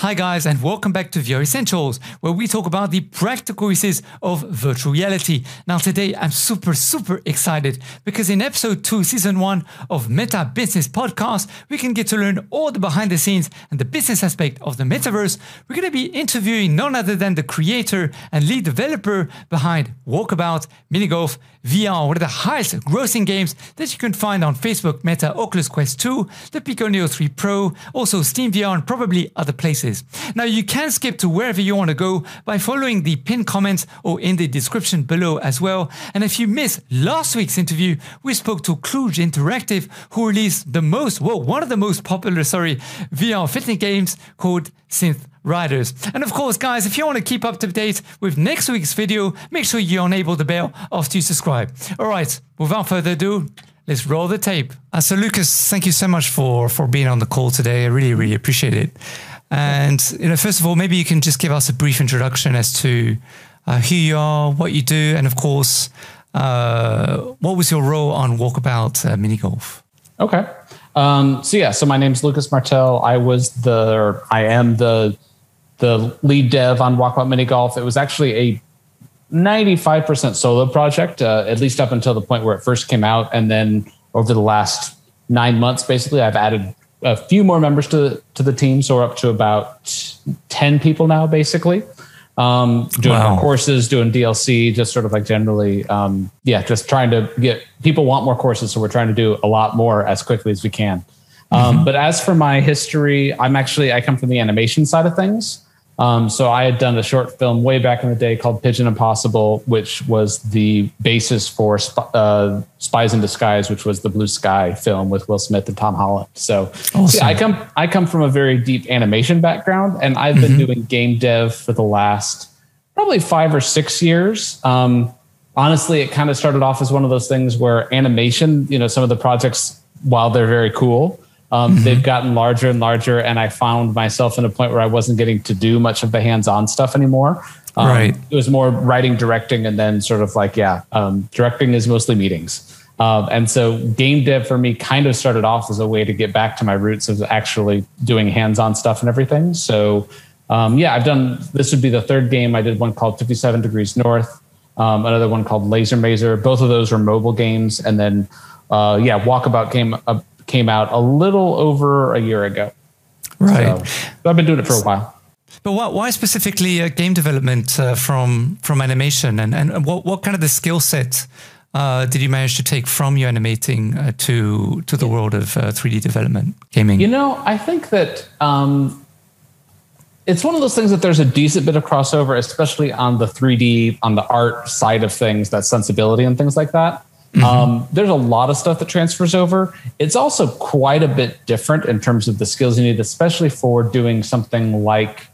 Hi, guys, and welcome back to VR Essentials, where we talk about the practical uses of virtual reality. Now, today I'm super, super excited because in episode two, season one of Meta Business Podcast, we can get to learn all the behind the scenes and the business aspect of the metaverse. We're going to be interviewing none other than the creator and lead developer behind Walkabout Mini Golf VR, one of the highest grossing games that you can find on Facebook, Meta, Oculus Quest 2, the Pico Neo 3 Pro, also Steam VR, and probably other places. Now, you can skip to wherever you want to go by following the pinned comments or in the description below as well. And if you missed last week's interview, we spoke to Kluge Interactive, who released the most, well, one of the most popular, sorry, VR fitness games called Synth Riders. And of course, guys, if you want to keep up to date with next week's video, make sure you enable the bell after you subscribe. All right, without further ado, let's roll the tape. Uh, so, Lucas, thank you so much for for being on the call today. I really, really appreciate it. And you know, first of all, maybe you can just give us a brief introduction as to uh, who you are, what you do, and of course, uh, what was your role on Walkabout uh, Mini Golf? Okay. Um, so yeah, so my name's Lucas Martell. I was the, I am the the lead dev on Walkabout Mini Golf. It was actually a 95% solo project, uh, at least up until the point where it first came out. And then over the last nine months, basically, I've added a few more members to the, to the team. So we're up to about 10 people now, basically. Um, doing wow. more courses, doing DLC, just sort of like generally, um, yeah, just trying to get people want more courses. So we're trying to do a lot more as quickly as we can. Um, mm-hmm. But as for my history, I'm actually, I come from the animation side of things. Um, so I had done a short film way back in the day called Pigeon Impossible, which was the basis for Sp- uh, Spies in Disguise, which was the Blue Sky film with Will Smith and Tom Holland. So awesome. see, I come I come from a very deep animation background, and I've been mm-hmm. doing game dev for the last probably five or six years. Um, honestly, it kind of started off as one of those things where animation, you know, some of the projects, while they're very cool, um, mm-hmm. They've gotten larger and larger, and I found myself in a point where I wasn't getting to do much of the hands-on stuff anymore. Um, right. It was more writing, directing, and then sort of like, yeah, um, directing is mostly meetings. Um, and so game dev for me kind of started off as a way to get back to my roots of actually doing hands-on stuff and everything. So um, yeah, I've done. This would be the third game. I did one called Fifty Seven Degrees North. Um, another one called Laser Mazer. Both of those were mobile games, and then uh, yeah, Walkabout came up came out a little over a year ago. Right. So, I've been doing it for a while. But why, why specifically uh, game development uh, from from animation, and and what what kind of the skill set uh, did you manage to take from your animating uh, to to the world of 3D uh, development gaming? You know, I think that um, it's one of those things that there's a decent bit of crossover, especially on the 3D on the art side of things, that sensibility and things like that. Mm-hmm. Um, there's a lot of stuff that transfers over. It's also quite a bit different in terms of the skills you need, especially for doing something like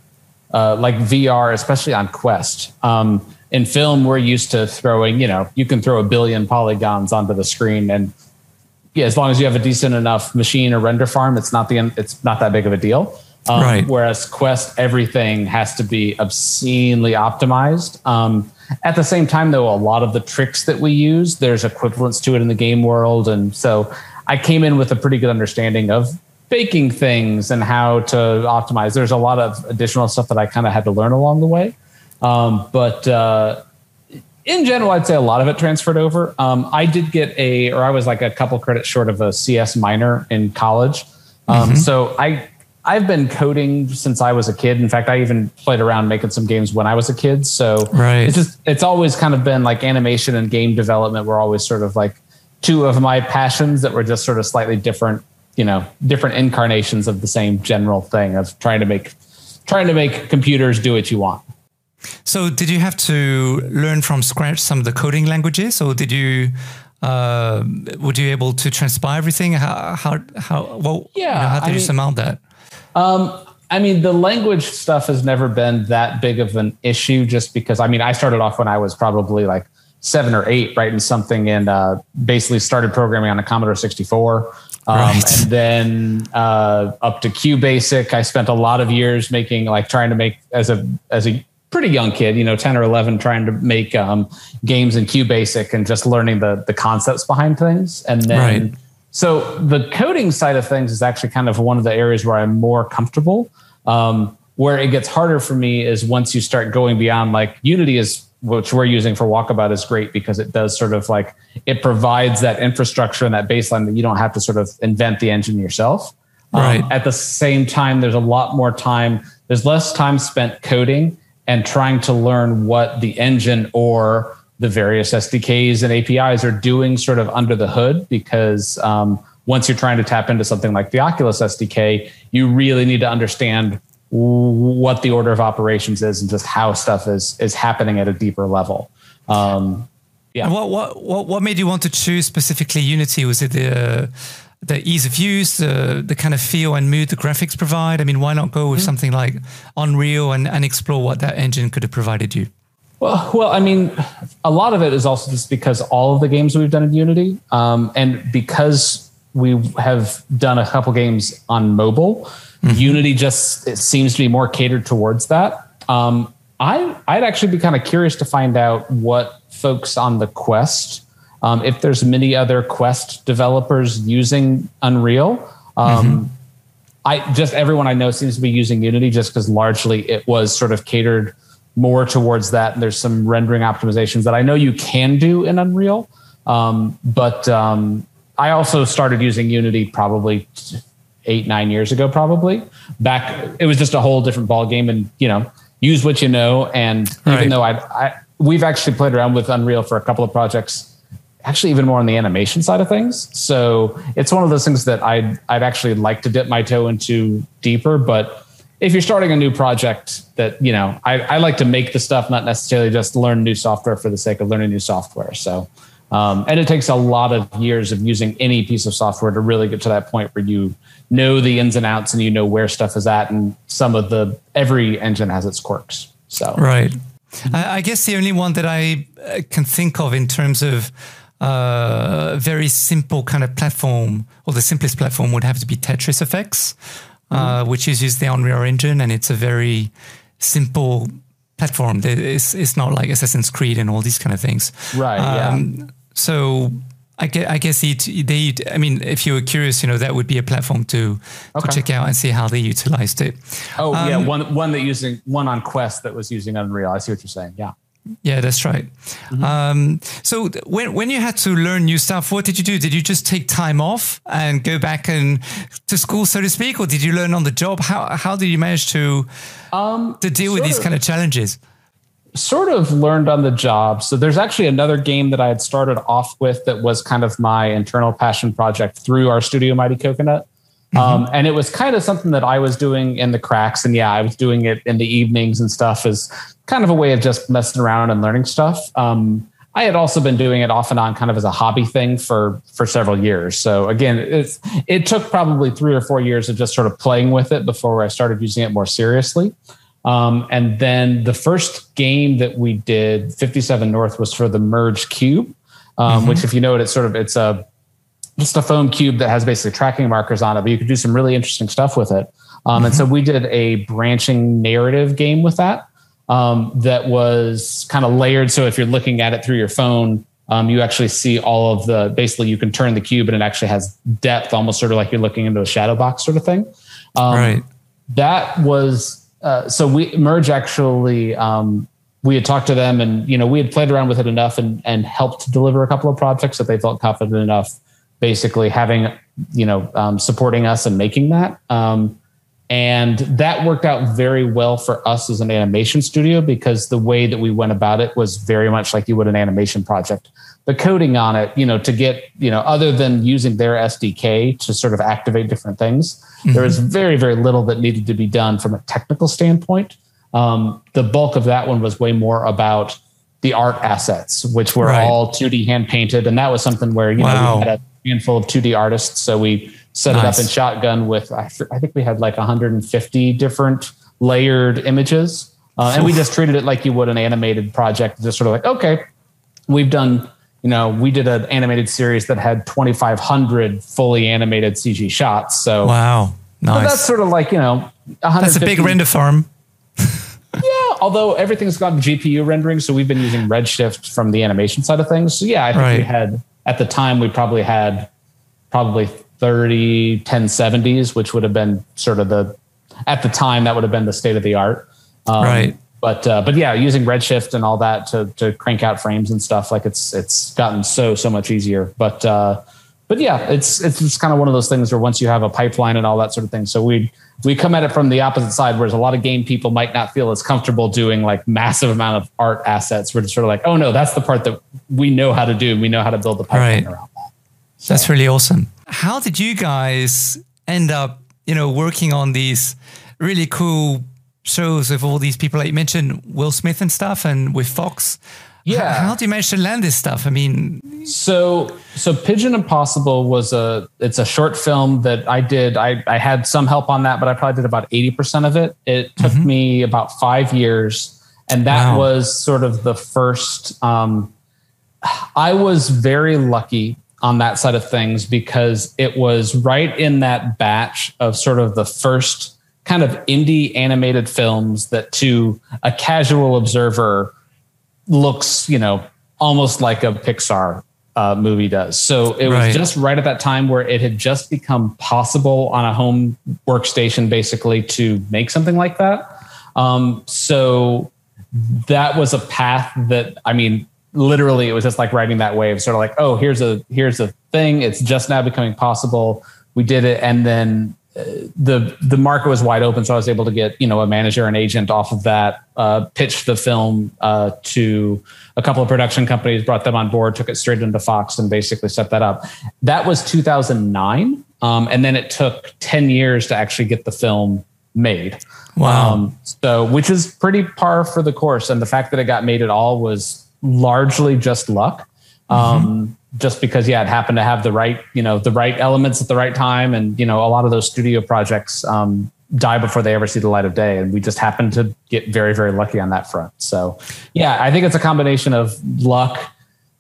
uh, like VR, especially on Quest. Um, in film, we're used to throwing, you know, you can throw a billion polygons onto the screen, and yeah, as long as you have a decent enough machine or render farm, it's not the it's not that big of a deal. Um, right. Whereas Quest, everything has to be obscenely optimized. Um, at the same time, though, a lot of the tricks that we use, there's equivalents to it in the game world. And so I came in with a pretty good understanding of baking things and how to optimize. There's a lot of additional stuff that I kind of had to learn along the way. Um, but uh, in general, I'd say a lot of it transferred over. Um, I did get a, or I was like a couple credits short of a CS minor in college. Um, mm-hmm. So I I've been coding since I was a kid. In fact, I even played around making some games when I was a kid. So right. it's just it's always kind of been like animation and game development were always sort of like two of my passions that were just sort of slightly different, you know, different incarnations of the same general thing of trying to make trying to make computers do what you want. So did you have to learn from scratch some of the coding languages or did you uh, were you able to transpire everything? How how how well yeah, you know, how did I you mean, surmount that? Um, I mean, the language stuff has never been that big of an issue just because, I mean, I started off when I was probably like seven or eight, writing something and uh, basically started programming on a Commodore 64. Um, right. And then uh, up to QBasic, I spent a lot of years making, like trying to make as a, as a pretty young kid, you know, 10 or 11, trying to make um, games in QBasic and just learning the, the concepts behind things. And then, right so the coding side of things is actually kind of one of the areas where I'm more comfortable. Um, where it gets harder for me is once you start going beyond like Unity is which we're using for Walkabout is great because it does sort of like it provides that infrastructure and that baseline that you don't have to sort of invent the engine yourself. Um, right. Um, at the same time, there's a lot more time. There's less time spent coding and trying to learn what the engine or the various SDKs and APIs are doing sort of under the hood because um, once you're trying to tap into something like the Oculus SDK, you really need to understand what the order of operations is and just how stuff is is happening at a deeper level. Um, yeah. what, what what what made you want to choose specifically Unity? Was it the the ease of use, the the kind of feel and mood the graphics provide? I mean, why not go with mm-hmm. something like Unreal and, and explore what that engine could have provided you? Well, well, I mean, a lot of it is also just because all of the games we've done in Unity, um, and because we have done a couple games on mobile, Mm-hmm. Unity just it seems to be more catered towards that. Um, I I'd actually be kind of curious to find out what folks on the Quest, um, if there's many other Quest developers using Unreal. Um, mm-hmm. I just everyone I know seems to be using Unity just because largely it was sort of catered more towards that. And there's some rendering optimizations that I know you can do in Unreal, um, but um, I also started using Unity probably eight nine years ago probably back it was just a whole different ball game and you know use what you know and right. even though I, I we've actually played around with unreal for a couple of projects actually even more on the animation side of things so it's one of those things that i'd i'd actually like to dip my toe into deeper but if you're starting a new project that you know I, I like to make the stuff not necessarily just learn new software for the sake of learning new software. So um, and it takes a lot of years of using any piece of software to really get to that point where you know the ins and outs and you know where stuff is at and some of the every engine has its quirks. So. Right. I, guess the only one that i uh, can think of in terms of uh, very simple kind of platform or the simplest platform would have to be tetris effects uh, mm-hmm. which uses the unreal engine and it's a very simple platform it's, it's not like assassin's creed and all these kind of things right um, yeah. so I guess, I guess they, I mean, if you were curious, you know, that would be a platform to, okay. to check out and see how they utilized it. Oh um, yeah, one one that using one on Quest that was using Unreal. I see what you're saying. Yeah. Yeah, that's right. Mm-hmm. Um, so when when you had to learn new stuff, what did you do? Did you just take time off and go back and to school, so to speak, or did you learn on the job? How how did you manage to um, to deal with these of. kind of challenges? sort of learned on the job. So there's actually another game that I had started off with that was kind of my internal passion project through our studio, Mighty Coconut. Mm-hmm. Um, and it was kind of something that I was doing in the cracks. And yeah, I was doing it in the evenings and stuff as kind of a way of just messing around and learning stuff. Um, I had also been doing it off and on kind of as a hobby thing for for several years. So again, it's it took probably three or four years of just sort of playing with it before I started using it more seriously. Um, and then the first game that we did, 57 North, was for the Merge Cube, um, mm-hmm. which, if you know it, it's sort of it's a just a foam cube that has basically tracking markers on it, but you could do some really interesting stuff with it. Um, mm-hmm. And so mm-hmm. we did a branching narrative game with that um, that was kind of layered. So if you're looking at it through your phone, um, you actually see all of the basically you can turn the cube and it actually has depth, almost sort of like you're looking into a shadow box sort of thing. Um, right. That was uh, so we merge actually um, we had talked to them and you know we had played around with it enough and and helped deliver a couple of projects that they felt confident enough basically having you know um, supporting us and making that um, and that worked out very well for us as an animation studio because the way that we went about it was very much like you would an animation project the coding on it, you know, to get, you know, other than using their SDK to sort of activate different things, mm-hmm. there was very, very little that needed to be done from a technical standpoint. Um, the bulk of that one was way more about the art assets, which were right. all 2D hand painted. And that was something where, you wow. know, we had a handful of 2D artists. So we set nice. it up in Shotgun with, I, I, think we had like 150 different layered images. Uh, and we just treated it like you would an animated project, just sort of like, okay, we've done you know, we did an animated series that had 2,500 fully animated CG shots. So wow, nice. that's sort of like you know, that's a big render farm. yeah, although everything's got GPU rendering, so we've been using Redshift from the animation side of things. So yeah, I think right. we had at the time we probably had probably 30 1070s, which would have been sort of the at the time that would have been the state of the art. Um, right. But uh, but yeah, using Redshift and all that to to crank out frames and stuff like it's it's gotten so so much easier. But uh, but yeah, it's it's just kind of one of those things where once you have a pipeline and all that sort of thing. So we we come at it from the opposite side, whereas a lot of game people might not feel as comfortable doing like massive amount of art assets. We're just sort of like, oh no, that's the part that we know how to do. We know how to build the pipeline right. around that. So. That's really awesome. How did you guys end up, you know, working on these really cool shows with all these people like you mentioned, Will Smith and stuff, and with Fox? Yeah. How, how do you manage to land this stuff? I mean, so so Pigeon Impossible was a it's a short film that I did. I I had some help on that, but I probably did about eighty percent of it. It took mm-hmm. me about five years, and that wow. was sort of the first. Um, I was very lucky on that side of things because it was right in that batch of sort of the first kind of indie animated films that to a casual observer looks, you know, almost like a Pixar uh, movie does. So it was right. just right at that time where it had just become possible on a home workstation, basically, to make something like that. Um, so that was a path that, I mean, literally, it was just like riding that wave, sort of like, oh, here's a here's a thing. It's just now becoming possible. We did it, and then the the market was wide open, so I was able to get you know a manager and agent off of that. Uh, pitched the film uh, to a couple of production companies, brought them on board, took it straight into Fox, and basically set that up. That was 2009, um, and then it took 10 years to actually get the film made. Wow! Um, so which is pretty par for the course, and the fact that it got made at all was largely just luck. Mm-hmm. Just because yeah it happened to have the right you know the right elements at the right time. And you know a lot of those studio projects um, die before they ever see the light of day. And we just happened to get very very lucky on that front. So yeah i think it's a combination of luck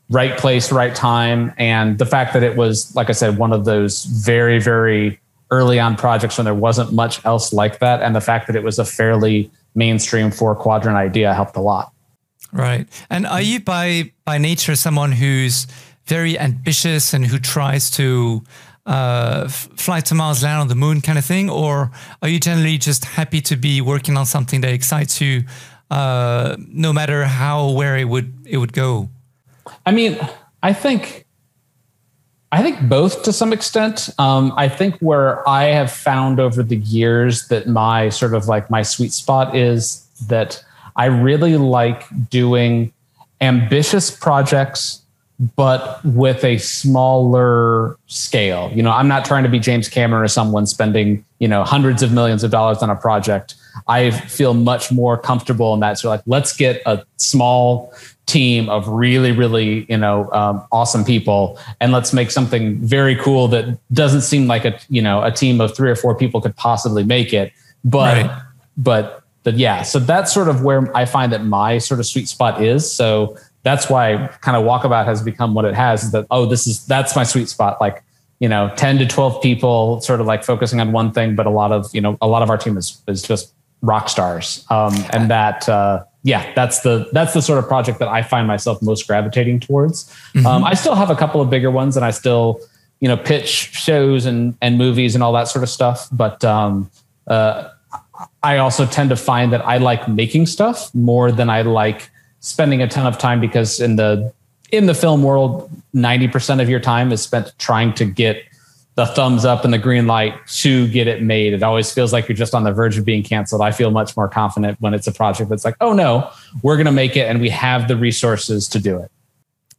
right place right time and the fact that it was like i said one of those very very early on projects when there wasn't much else like that. And the fact that it was a fairly mainstream four quadrant idea helped a lot. Right. And are you by by nature someone who's very ambitious and who tries to uh, fly to Mars, land on the moon kind of thing? Or are you generally just happy to be working on something that excites you, uh, no matter how where it would it would go? I mean, I think I think both to some extent. Um, I think where I have found over the years that my sort of like my sweet spot is that I really like doing ambitious projects but with a smaller scale. You know, I'm not trying to be James Cameron or someone spending, you know, hundreds of millions of dollars on a project. I feel much more comfortable in that. So like, let's get a small team of really, really, you know, um, awesome people, and let's make something very cool that doesn't seem like a, you know, a team of three or four people could possibly make it. But, right. but, but yeah, so that's sort of where I find that my sort of sweet spot is. So that's why kind of walkabout has become what it has is that oh this is that's my sweet spot. Like you know 10 to 12 people sort of like focusing on one thing but a lot of you know a lot of our team is is just rock stars. Um, and that uh, yeah that's the that's the sort of project that i find myself most gravitating towards. Mm-hmm. um, i still have a couple of bigger ones and i still you know pitch shows and and movies and all that sort of stuff but um, uh, i also tend to find that i like making stuff more than i like spending a ton of time because in the in the film world 90% of your time is spent trying to get the thumbs up and the green light to get it made. It always feels like you're just on the verge of being canceled. I feel much more confident when it's a project that's like oh no we're going to make it and we have the resources to do it.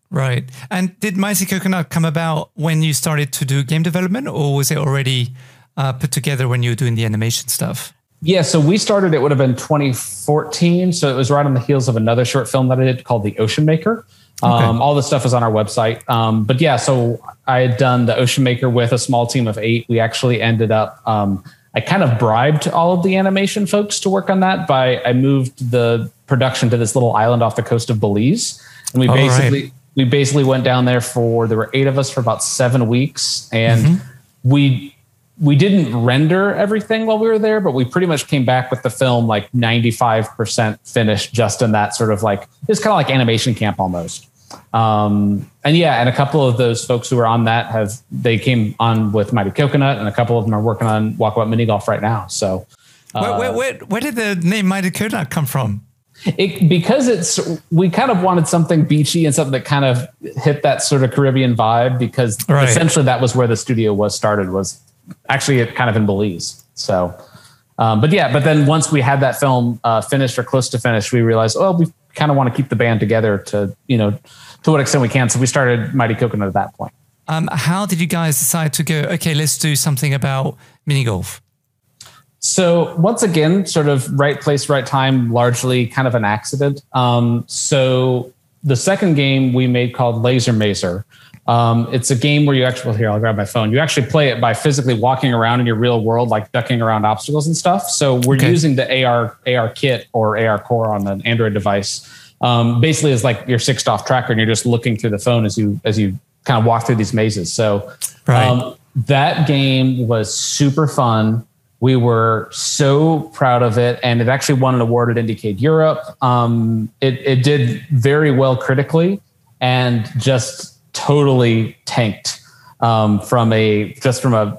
Right. And did mighty coconut come about when you started to do game development or was it already uh, put together when you were doing the animation stuff yeah, so we started, it would have been 2014. So it was right on the heels of another short film that I did called The Ocean Maker. Okay. Um, all the stuff is on our website. Um, but yeah, so I had done The Ocean Maker with a small team of eight. We actually ended up, um, I kind of bribed all of the animation folks to work on that by I moved the production to this little island off the coast of Belize. And we all basically, right. we basically went down there for, there were eight of us for about seven weeks. And mm-hmm. we, we didn't render everything while we were there, but we pretty much came back with the film like 95% finished just in that sort of like, it's kind of like animation camp almost. Um, and yeah, and a couple of those folks who were on that have, they came on with Mighty Coconut and a couple of them are working on Walkabout Mini Golf right now. So where, where, where, where did the name Mighty Coconut come from? It, because it's we kind of wanted something beachy and something that kind of hit that sort of Caribbean vibe because right. essentially that was where the studio was started was actually it kind of in Belize. So, um, but yeah, but then once we had that film uh, finished or close to finished, we realized, oh, we kind of want to keep the band together to you know to what extent we can. So we started Mighty Coconut at that point. Um, how did you guys decide to go? Okay, let's do something about mini golf. So once again, sort of right place, right time, largely kind of an accident. Um, so the second game we made called Laser Mazer. Um, it's a game where you actually well, here I'll grab my phone. You actually play it by physically walking around in your real world, like ducking around obstacles and stuff. So we're okay. using the AR ARKit or ARCore on an Android device. Um, basically, it's like your six DoF tracker, and you're just looking through the phone as you as you kind of walk through these mazes. So right. um, that game was super fun. We were so proud of it, and it actually won an award at IndieCade Europe. Um, it, it did very well critically, and just totally tanked um, from a just from a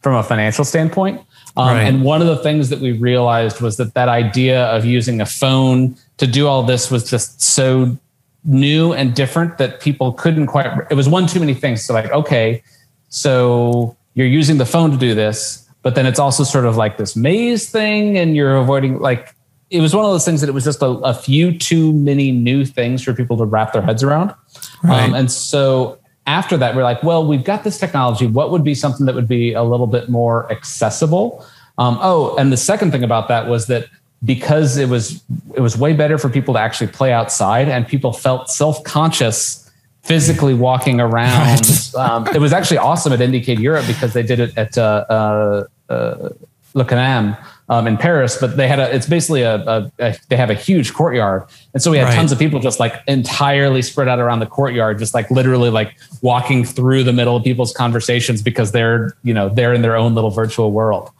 from a financial standpoint. Um, right. And one of the things that we realized was that that idea of using a phone to do all this was just so new and different that people couldn't quite. It was one too many things. So like, okay, so you're using the phone to do this, but then it's also sort of like this maze thing and you're avoiding like it was one of those things that it was just a, a few too many new things for people to wrap their heads around right. um, and so after that we're like well we've got this technology what would be something that would be a little bit more accessible um, oh and the second thing about that was that because it was it was way better for people to actually play outside and people felt self-conscious physically walking around. Right. Um, it was actually awesome at IndieCade Europe because they did it at uh, uh, uh, Le CNAM um, in Paris, but they had a, it's basically a, a, a, they have a huge courtyard. And so we had right. tons of people just like entirely spread out around the courtyard, just like literally like walking through the middle of people's conversations because they're, you know, they're in their own little virtual world.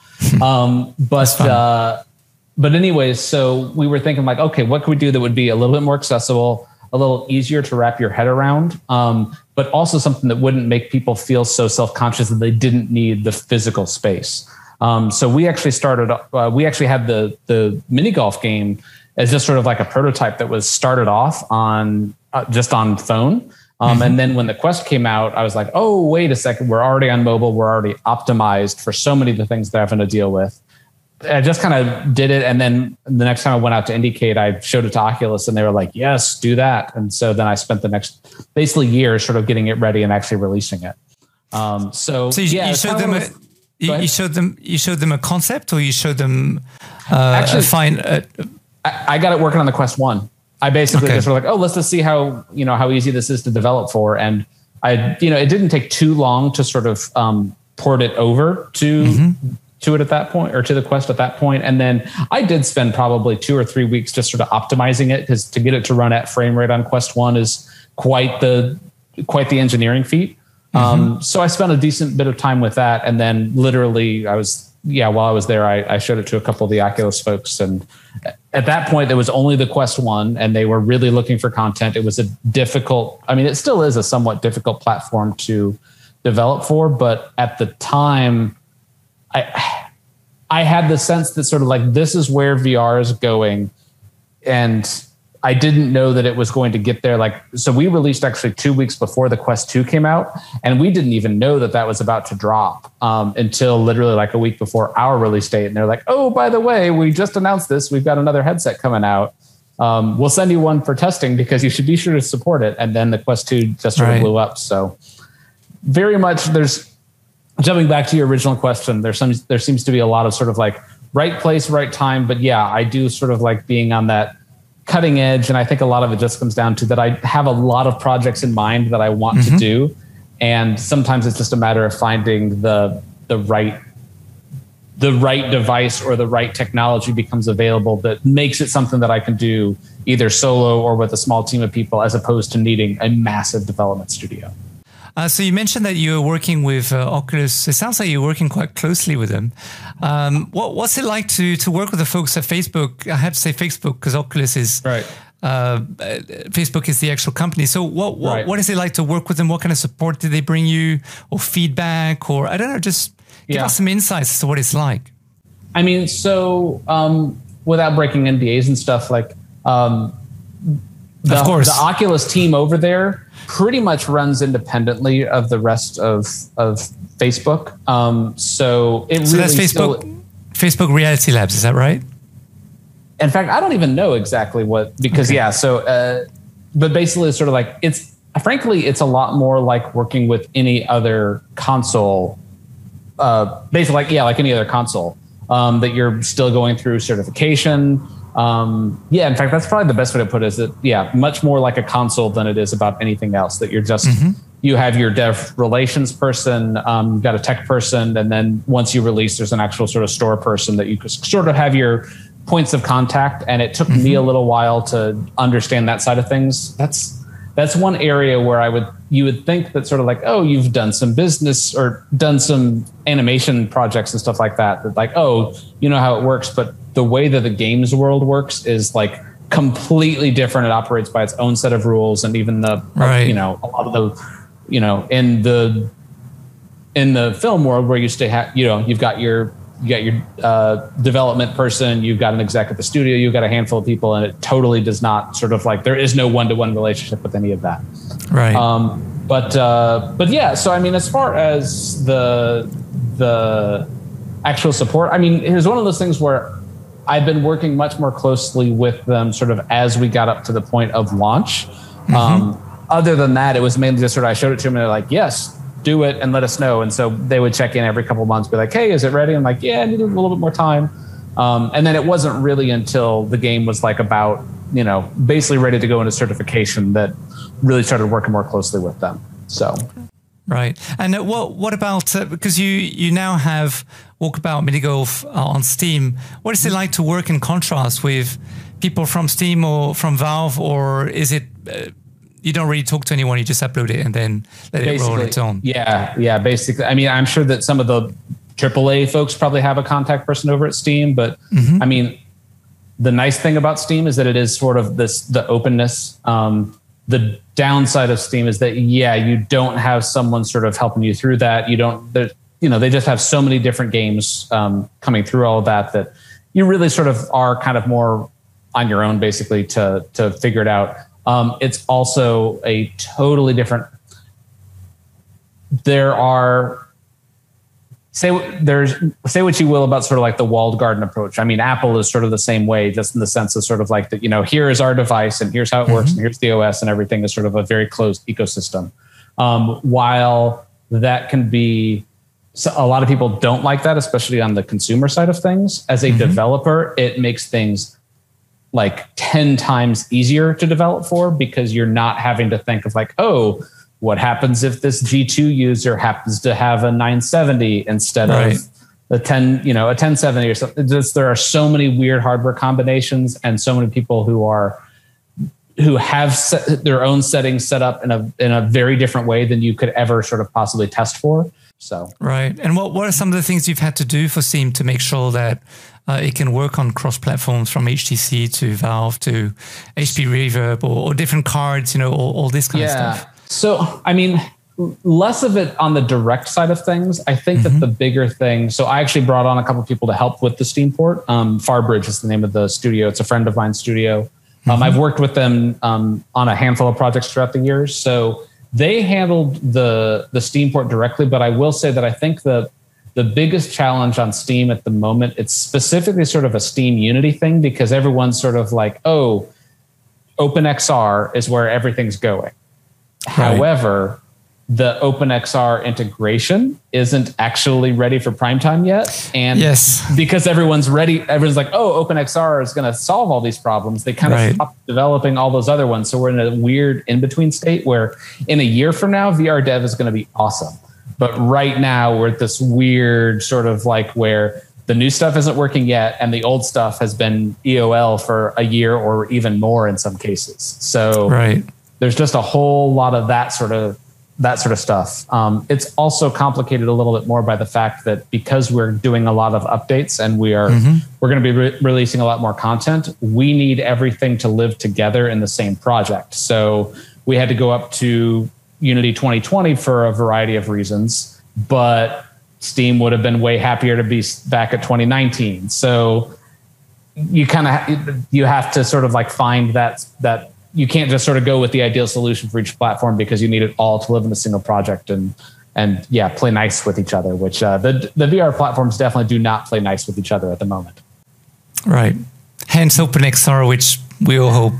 um, but, uh, but anyways, so we were thinking like, okay, what could we do that would be a little bit more accessible, a little easier to wrap your head around, um, but also something that wouldn't make people feel so self-conscious that they didn't need the physical space. Um, so we actually started. Uh, we actually had the the mini golf game as just sort of like a prototype that was started off on uh, just on phone. Um, mm-hmm. And then when the Quest came out, I was like, oh, wait a second, we're already on mobile. We're already optimized for so many of the things they're having to deal with. I just kind of did it. And then the next time I went out to IndieCade, I showed it to Oculus and they were like, yes, do that. And so then I spent the next basically year sort of getting it ready and actually releasing it. Um, so, so you, yeah, you showed them, a, you, you, showed them you showed them a concept or you showed them uh, Actually, fine uh, I, I, got it working on the quest one i basically okay. just were like oh let's just see how you know how easy this is to develop for and i you know it didn't take too long to sort of um, port it over to mm-hmm. to it at that point or to the quest at that point. point and then i did spend probably two or three weeks just sort of optimizing it because to get it to run at frame rate on quest one is quite the quite the engineering feat um, mm-hmm. so I spent a decent bit of time with that, and then literally, I was yeah. While I was there, I, I, showed it to a couple of the Oculus folks, and at that point, there was only the Quest One, and they were really looking for content. It was a difficult. I mean, it still is a somewhat difficult platform to develop for, but at the time, I I had the sense that sort of like this is where VR is going, and I didn't know that it was going to get there. Like, so we released actually two weeks before the Quest 2 came out, and we didn't even know that that was about to drop um, until literally like a week before our release date. And they're like, oh, by the way, we just announced this. We've got another headset coming out. Um, we'll send you one for testing because you should be sure to support it. And then the Quest 2 just sort of right. blew up. So, very much there's jumping back to your original question, there's some, there seems to be a lot of sort of like right place, right time. But yeah, I do sort of like being on that cutting edge. And I think a lot of it just comes down to that I have a lot of projects in mind that I want mm-hmm. to do. And sometimes it's just a matter of finding the the right the right device or the right technology becomes available that makes it something that I can do either solo or with a small team of people as opposed to needing a massive development studio. Uh, so you mentioned that you're working with uh, Oculus. It sounds like you're working quite closely with them. Um, what, what's it like to to work with the folks at Facebook? I have to say Facebook because Oculus is right. Uh, Facebook is the actual company. So what what, right. what is it like to work with them? What kind of support did they bring you, or feedback, or I don't know, just give yeah. us some insights as to what it's like. I mean, so um, without breaking NDAs and stuff, like um, the, of course. the Oculus team over there pretty much runs independently of the rest of of Facebook. Um, so it so really that's Facebook. Still, Facebook Reality Labs, is that right? In fact, I don't even know exactly what because okay. yeah. So, uh, but basically, it's sort of like it's frankly, it's a lot more like working with any other console. Uh, basically, like yeah, like any other console um, that you're still going through certification. Um, yeah, in fact, that's probably the best way to put it. Is that yeah, much more like a console than it is about anything else. That you're just mm-hmm. you have your dev relations person, um, you've got a tech person, and then once you release, there's an actual sort of store person that you sort of have your points of contact. And it took mm-hmm. me a little while to understand that side of things. That's that's one area where I would you would think that sort of like oh you've done some business or done some animation projects and stuff like that that like oh you know how it works but the way that the games world works is like completely different it operates by its own set of rules and even the right. you know a lot of the you know in the in the film world where you stay ha- you know you've got your you got your uh, development person, you've got an exec at the studio, you've got a handful of people, and it totally does not sort of like there is no one to one relationship with any of that. Right. Um, but uh, but yeah, so I mean, as far as the the actual support, I mean, it was one of those things where I've been working much more closely with them, sort of as we got up to the point of launch. Mm-hmm. Um, other than that, it was mainly just sort of I showed it to them and they're like, yes, do it and let us know. And so they would check in every couple of months, be like, hey, is it ready? I'm like, yeah, I need a little bit more time. Um, and then it wasn't really until the game was like about, you know, basically ready to go into certification that really started working more closely with them. So. Right, and uh, what what about uh, because you you now have Walkabout Mini Golf uh, on Steam? What is it like to work in contrast with people from Steam or from Valve, or is it uh, you don't really talk to anyone. You just upload it and then let basically, it roll on its own. Yeah, yeah. Basically, I mean, I'm sure that some of the AAA folks probably have a contact person over at Steam, but mm-hmm. I mean, the nice thing about Steam is that it is sort of this the openness. Um, the downside of Steam is that yeah, you don't have someone sort of helping you through that. You don't. You know, they just have so many different games um, coming through all of that that you really sort of are kind of more on your own, basically, to to figure it out. Um, it's also a totally different. There are say there's say what you will about sort of like the walled garden approach. I mean, Apple is sort of the same way, just in the sense of sort of like that. You know, here is our device, and here's how it mm-hmm. works, and here's the OS, and everything is sort of a very closed ecosystem. Um, while that can be so a lot of people don't like that, especially on the consumer side of things. As a mm-hmm. developer, it makes things like 10 times easier to develop for because you're not having to think of like, oh, what happens if this G2 user happens to have a 970 instead right. of the 10, you know, a 1070 or something. Just, there are so many weird hardware combinations and so many people who are who have set their own settings set up in a in a very different way than you could ever sort of possibly test for. So right. And what what are some of the things you've had to do for Steam to make sure that uh, it can work on cross platforms from HTC to Valve to HP Reverb or, or different cards, you know, all, all this kind yeah. of stuff. So, I mean, less of it on the direct side of things. I think mm-hmm. that the bigger thing. So, I actually brought on a couple people to help with the Steam port. Um, Farbridge is the name of the studio. It's a friend of mine's studio. Um, mm-hmm. I've worked with them um, on a handful of projects throughout the years. So they handled the the Steam port directly, but I will say that I think the the biggest challenge on Steam at the moment, it's specifically sort of a Steam Unity thing because everyone's sort of like, oh, OpenXR is where everything's going. Right. However, the OpenXR integration isn't actually ready for prime time yet. And yes. because everyone's ready, everyone's like, oh, OpenXR is going to solve all these problems. They kind right. of stopped developing all those other ones. So we're in a weird in between state where in a year from now, VR dev is going to be awesome. But right now, we're at this weird sort of like where the new stuff isn't working yet, and the old stuff has been EOL for a year or even more in some cases. So right. There's just a whole lot of that sort of that sort of stuff. Um, it's also complicated a little bit more by the fact that because we're doing a lot of updates and we are mm-hmm. we're going to be re- releasing a lot more content, we need everything to live together in the same project. So we had to go up to Unity 2020 for a variety of reasons, but Steam would have been way happier to be back at 2019. So you kind of you have to sort of like find that that you can't just sort of go with the ideal solution for each platform because you need it all to live in a single project and and yeah, play nice with each other. Which uh, the the VR platforms definitely do not play nice with each other at the moment. Right. Hence OpenXR, which we all hope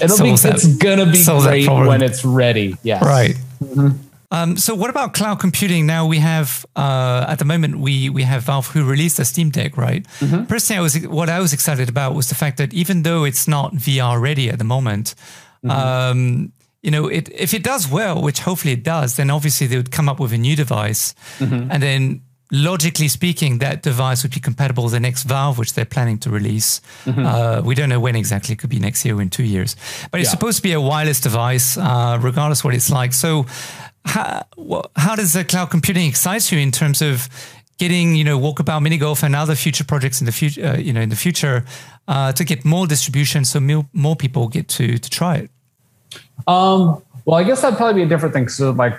It'll be, that, it's gonna be great when it's ready. Yes. Right. Mm-hmm. Um, so what about cloud computing? Now we have uh, at the moment we we have Valve who released a Steam Deck, right? Mm-hmm. Personally, I was what I was excited about was the fact that even though it's not VR ready at the moment, mm-hmm. um, you know, it, if it does well, which hopefully it does, then obviously they would come up with a new device, mm-hmm. and then logically speaking, that device would be compatible with the next Valve, which they're planning to release. Mm-hmm. Uh, we don't know when exactly. It could be next year or in two years. But it's yeah. supposed to be a wireless device, uh, regardless what it's like. So, how, how does the cloud computing excite you in terms of getting, you know, Walkabout Mini Golf and other future projects in the future, uh, you know, in the future, uh, to get more distribution, so more, people get to to try it? Um, well, I guess that'd probably be a different thing. So, like,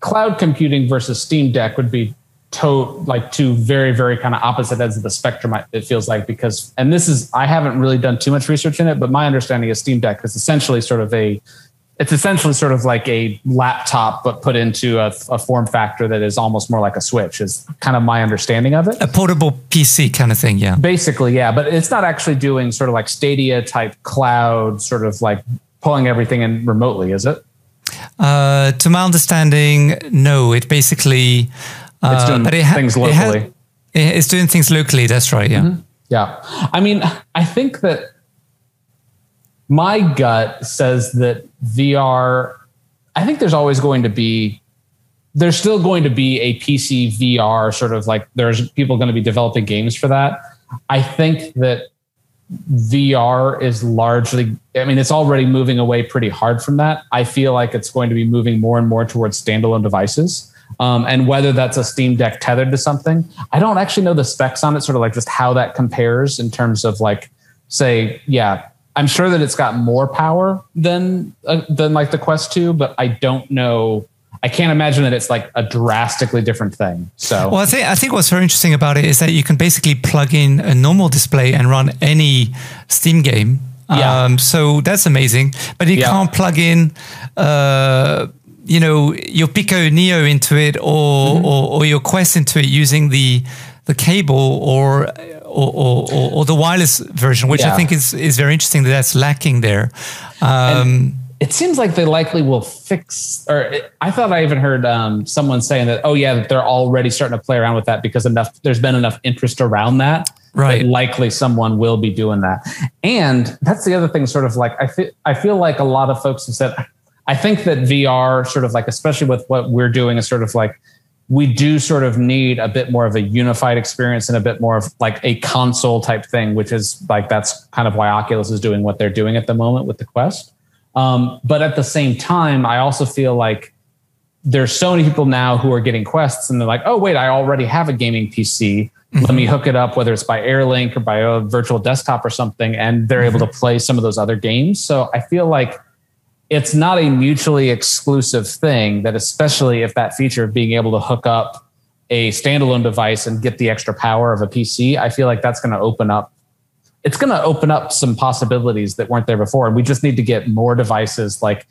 cloud computing versus Steam Deck would be to like two very very kind of opposite ends of the spectrum it feels like because and this is i haven't really done too much research in it but my understanding is steam deck is essentially sort of a it's essentially sort of like a laptop but put into a, a form factor that is almost more like a switch is kind of my understanding of it a portable pc kind of thing yeah basically yeah but it's not actually doing sort of like stadia type cloud sort of like pulling everything in remotely is it uh, to my understanding no it basically it's doing uh, it ha- things locally. It ha- it's doing things locally. That's right. Yeah. Mm-hmm. Yeah. I mean, I think that my gut says that VR, I think there's always going to be, there's still going to be a PC VR sort of like there's people going to be developing games for that. I think that VR is largely, I mean, it's already moving away pretty hard from that. I feel like it's going to be moving more and more towards standalone devices um, and whether that's a Steam Deck tethered to something. I don't actually know the specs on it, sort of like just how that compares in terms of like, say, yeah, I'm sure that it's got more power than uh, than like the Quest 2, but I don't know. I can't imagine that it's like a drastically different thing. So, well, I think I think what's very interesting about it is that you can basically plug in a normal display and run any Steam game. Yeah. Um, so that's amazing, but you yeah. can't plug in. Uh, you know your Pico Neo into it or, mm-hmm. or, or your Quest into it using the the cable or or, or, or the wireless version, which yeah. I think is is very interesting that that's lacking there. Um, it seems like they likely will fix. Or I thought I even heard um, someone saying that, oh yeah, they're already starting to play around with that because enough there's been enough interest around that. Right. likely someone will be doing that. And that's the other thing, sort of like I feel I feel like a lot of folks have said, I think that VR, sort of like, especially with what we're doing, is sort of like we do sort of need a bit more of a unified experience and a bit more of like a console type thing, which is like that's kind of why Oculus is doing what they're doing at the moment with the Quest. Um, but at the same time, I also feel like there's so many people now who are getting quests and they're like, oh, wait, I already have a gaming PC. Mm-hmm. Let me hook it up, whether it's by Airlink or by a virtual desktop or something. And they're mm-hmm. able to play some of those other games. So I feel like it's not a mutually exclusive thing that especially if that feature of being able to hook up a standalone device and get the extra power of a PC, I feel like that's going to open up it's going to open up some possibilities that weren't there before and we just need to get more devices like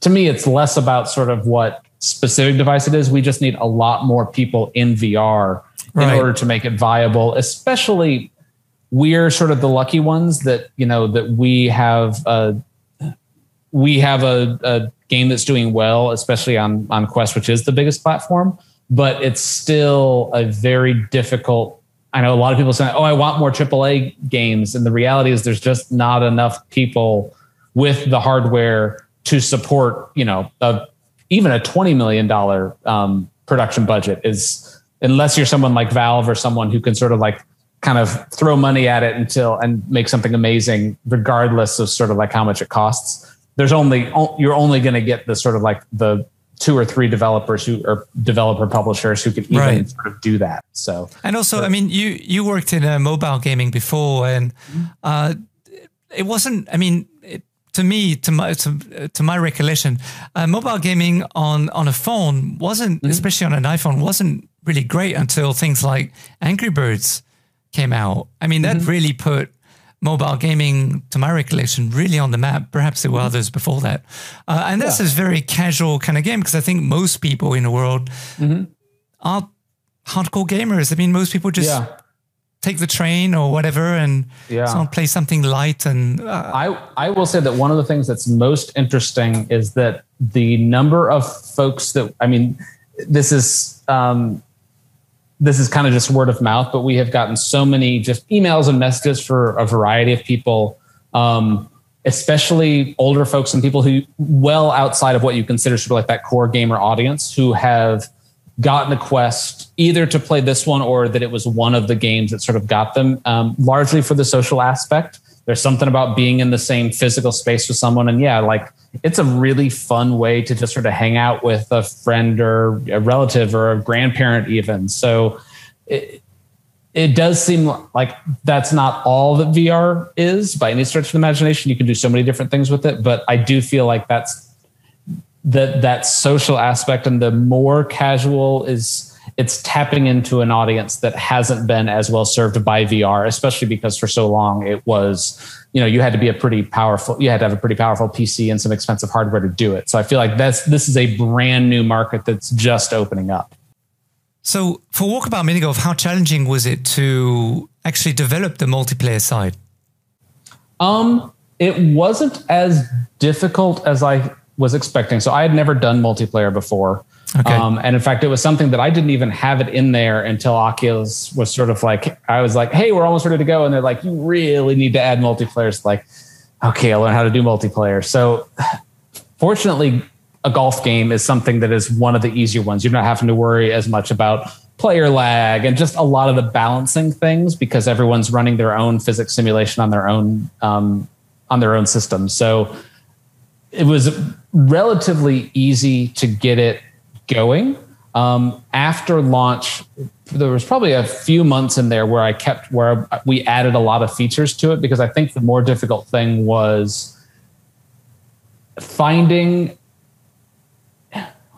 to me it's less about sort of what specific device it is we just need a lot more people in VR right. in order to make it viable especially we're sort of the lucky ones that you know that we have a we have a, a game that's doing well, especially on on Quest, which is the biggest platform, but it's still a very difficult. I know a lot of people say, "Oh, I want more AAA games," and the reality is there's just not enough people with the hardware to support, you know, a, even a twenty million dollar um, production budget is unless you're someone like Valve or someone who can sort of like kind of throw money at it until and make something amazing, regardless of sort of like how much it costs there's only you're only going to get the sort of like the two or three developers who are developer publishers who can even right. sort of do that. So and also, I mean, you you worked in a mobile gaming before, and uh, it wasn't. I mean. It, to me, to my to, to my recollection, uh, mobile gaming on on a phone wasn't, mm-hmm. especially on an iPhone, wasn't really great until things like Angry Birds came out. I mean, that mm-hmm. really put mobile gaming, to my recollection, really on the map. Perhaps there were mm-hmm. others before that. Uh, and that's yeah. a very casual kind of game because I think most people in the world mm-hmm. are hardcore gamers. I mean, most people just yeah. take the train or whatever and yeah. play something light. And uh, I, I will say that one of the things that's most interesting is that the number of folks that, I mean, this is, um, this is kind of just word of mouth, but we have gotten so many just emails and messages for a variety of people, um, especially older folks and people who well outside of what you consider sort of like that core gamer audience who have gotten a quest either to play this one or that it was one of the games that sort of got them um, largely for the social aspect there's something about being in the same physical space with someone and yeah like it's a really fun way to just sort of hang out with a friend or a relative or a grandparent even so it, it does seem like that's not all that VR is by any stretch of the imagination. You can do so many different things with it, but I do feel like that's that that social aspect and the more casual is it's tapping into an audience that hasn't been as well served by VR, especially because for so long it was, you know, you had to be a pretty powerful, you had to have a pretty powerful PC and some expensive hardware to do it. So I feel like that's this is a brand new market that's just opening up. So for Walkabout Minigolf, how challenging was it to actually develop the multiplayer side? Um, it wasn't as difficult as I was expecting. So I had never done multiplayer before. Okay. Um, and in fact, it was something that I didn't even have it in there until Oculus was sort of like, I was like, hey, we're almost ready to go. And they're like, you really need to add multiplayer. It's like, okay, I'll learn how to do multiplayer. So fortunately, a golf game is something that is one of the easier ones. You're not having to worry as much about player lag and just a lot of the balancing things because everyone's running their own physics simulation on their own um, on their own system. So it was relatively easy to get it going. Um, after launch, there was probably a few months in there where I kept where we added a lot of features to it because I think the more difficult thing was finding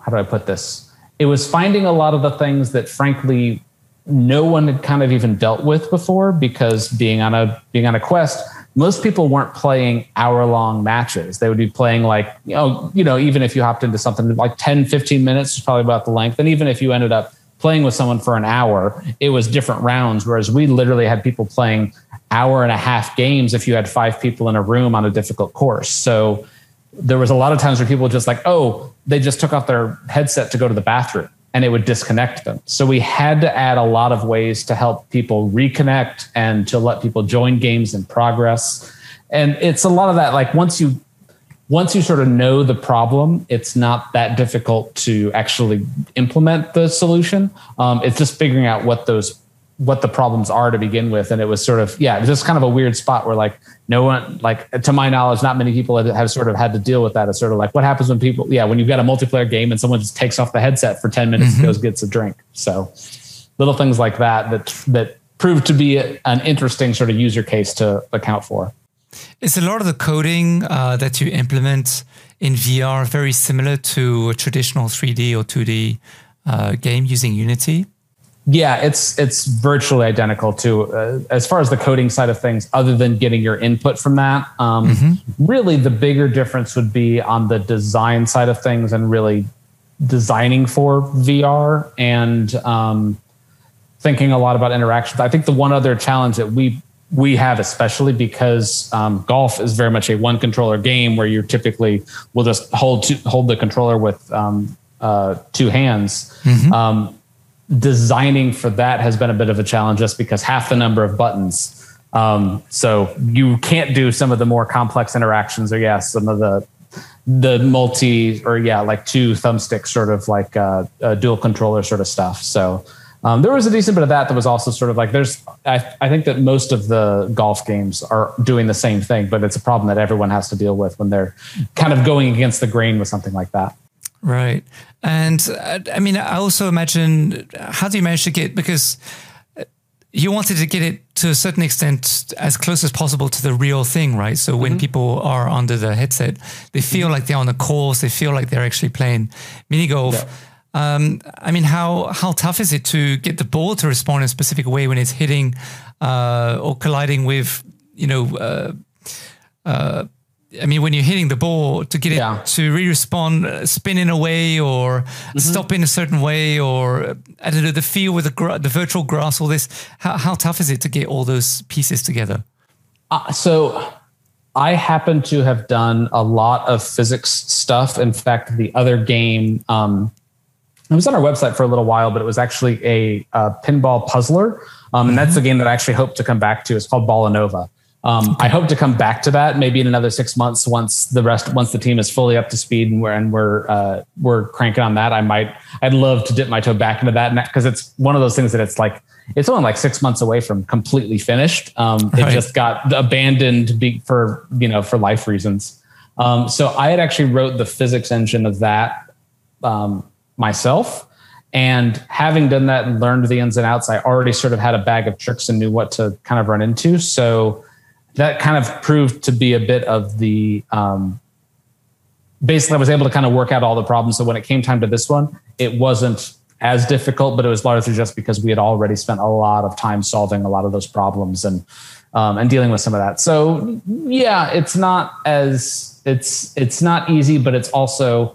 how do I put this? It was finding a lot of the things that frankly no one had kind of even dealt with before because being on a being on a quest most people weren't playing hour long matches. They would be playing like, you know, you know, even if you hopped into something like 10, 15 minutes is probably about the length. And even if you ended up playing with someone for an hour, it was different rounds. Whereas we literally had people playing hour and a half games if you had five people in a room on a difficult course. So there was a lot of times where people just like, oh, they just took off their headset to go to the bathroom and it would disconnect them. So we had to add a lot of ways to help people reconnect and to let people join games in progress. And it's a lot of that like once you once you sort of know the problem, it's not that difficult to actually implement the solution. Um, it's just figuring out what those what the problems are to begin with. And it was sort of, yeah, it was just kind of a weird spot where like no one, like to my knowledge, not many people have, have sort of had to deal with that. It's sort of like what happens when people, yeah, when you've got a multiplayer game and someone just takes off the headset for 10 minutes mm-hmm. and goes gets a drink. So little things like that, that, that proved to be a, an interesting sort of user case to account for. Is a lot of the coding uh, that you implement in VR very similar to a traditional 3D or 2D uh, game using Unity? Yeah, it's it's virtually identical to uh, as far as the coding side of things. Other than getting your input from that, um, mm-hmm. really the bigger difference would be on the design side of things and really designing for VR and um, thinking a lot about interactions. I think the one other challenge that we we have, especially because um, golf is very much a one controller game, where you typically will just hold to, hold the controller with um, uh, two hands. Mm-hmm um, designing for that has been a bit of a challenge just because half the number of buttons. Um, so you can't do some of the more complex interactions or yeah, some of the the multi or yeah, like two thumbsticks sort of like uh, dual controller sort of stuff. So um, there was a decent bit of that that was also sort of like there's I, I think that most of the golf games are doing the same thing, but it's a problem that everyone has to deal with when they're kind of going against the grain with something like that. Right. And uh, I mean, I also imagine how do you manage to get, because you wanted to get it to a certain extent as close as possible to the real thing, right? So when mm-hmm. people are under the headset, they feel mm-hmm. like they're on the course, they feel like they're actually playing mini golf. Yeah. Um, I mean, how how tough is it to get the ball to respond in a specific way when it's hitting uh, or colliding with, you know, uh, uh, I mean, when you're hitting the ball to get yeah. it to re-respond, uh, spin in a way or mm-hmm. stop in a certain way, or I don't know, the feel with the, gra- the virtual grass, all this. How, how tough is it to get all those pieces together? Uh, so I happen to have done a lot of physics stuff. In fact, the other game, um, it was on our website for a little while, but it was actually a, a pinball puzzler. Um, and that's the mm-hmm. game that I actually hope to come back to. It's called Ball Nova. Um, I hope to come back to that maybe in another six months once the rest once the team is fully up to speed and we're and we're uh, we're cranking on that. I might I'd love to dip my toe back into that because it's one of those things that it's like it's only like six months away from completely finished. Um, right. It just got abandoned for you know for life reasons. Um, so I had actually wrote the physics engine of that um, myself. And having done that and learned the ins and outs, I already sort of had a bag of tricks and knew what to kind of run into. So that kind of proved to be a bit of the um, basically I was able to kind of work out all the problems. So when it came time to this one, it wasn't as difficult, but it was largely just because we had already spent a lot of time solving a lot of those problems and um, and dealing with some of that. So yeah, it's not as it's it's not easy, but it's also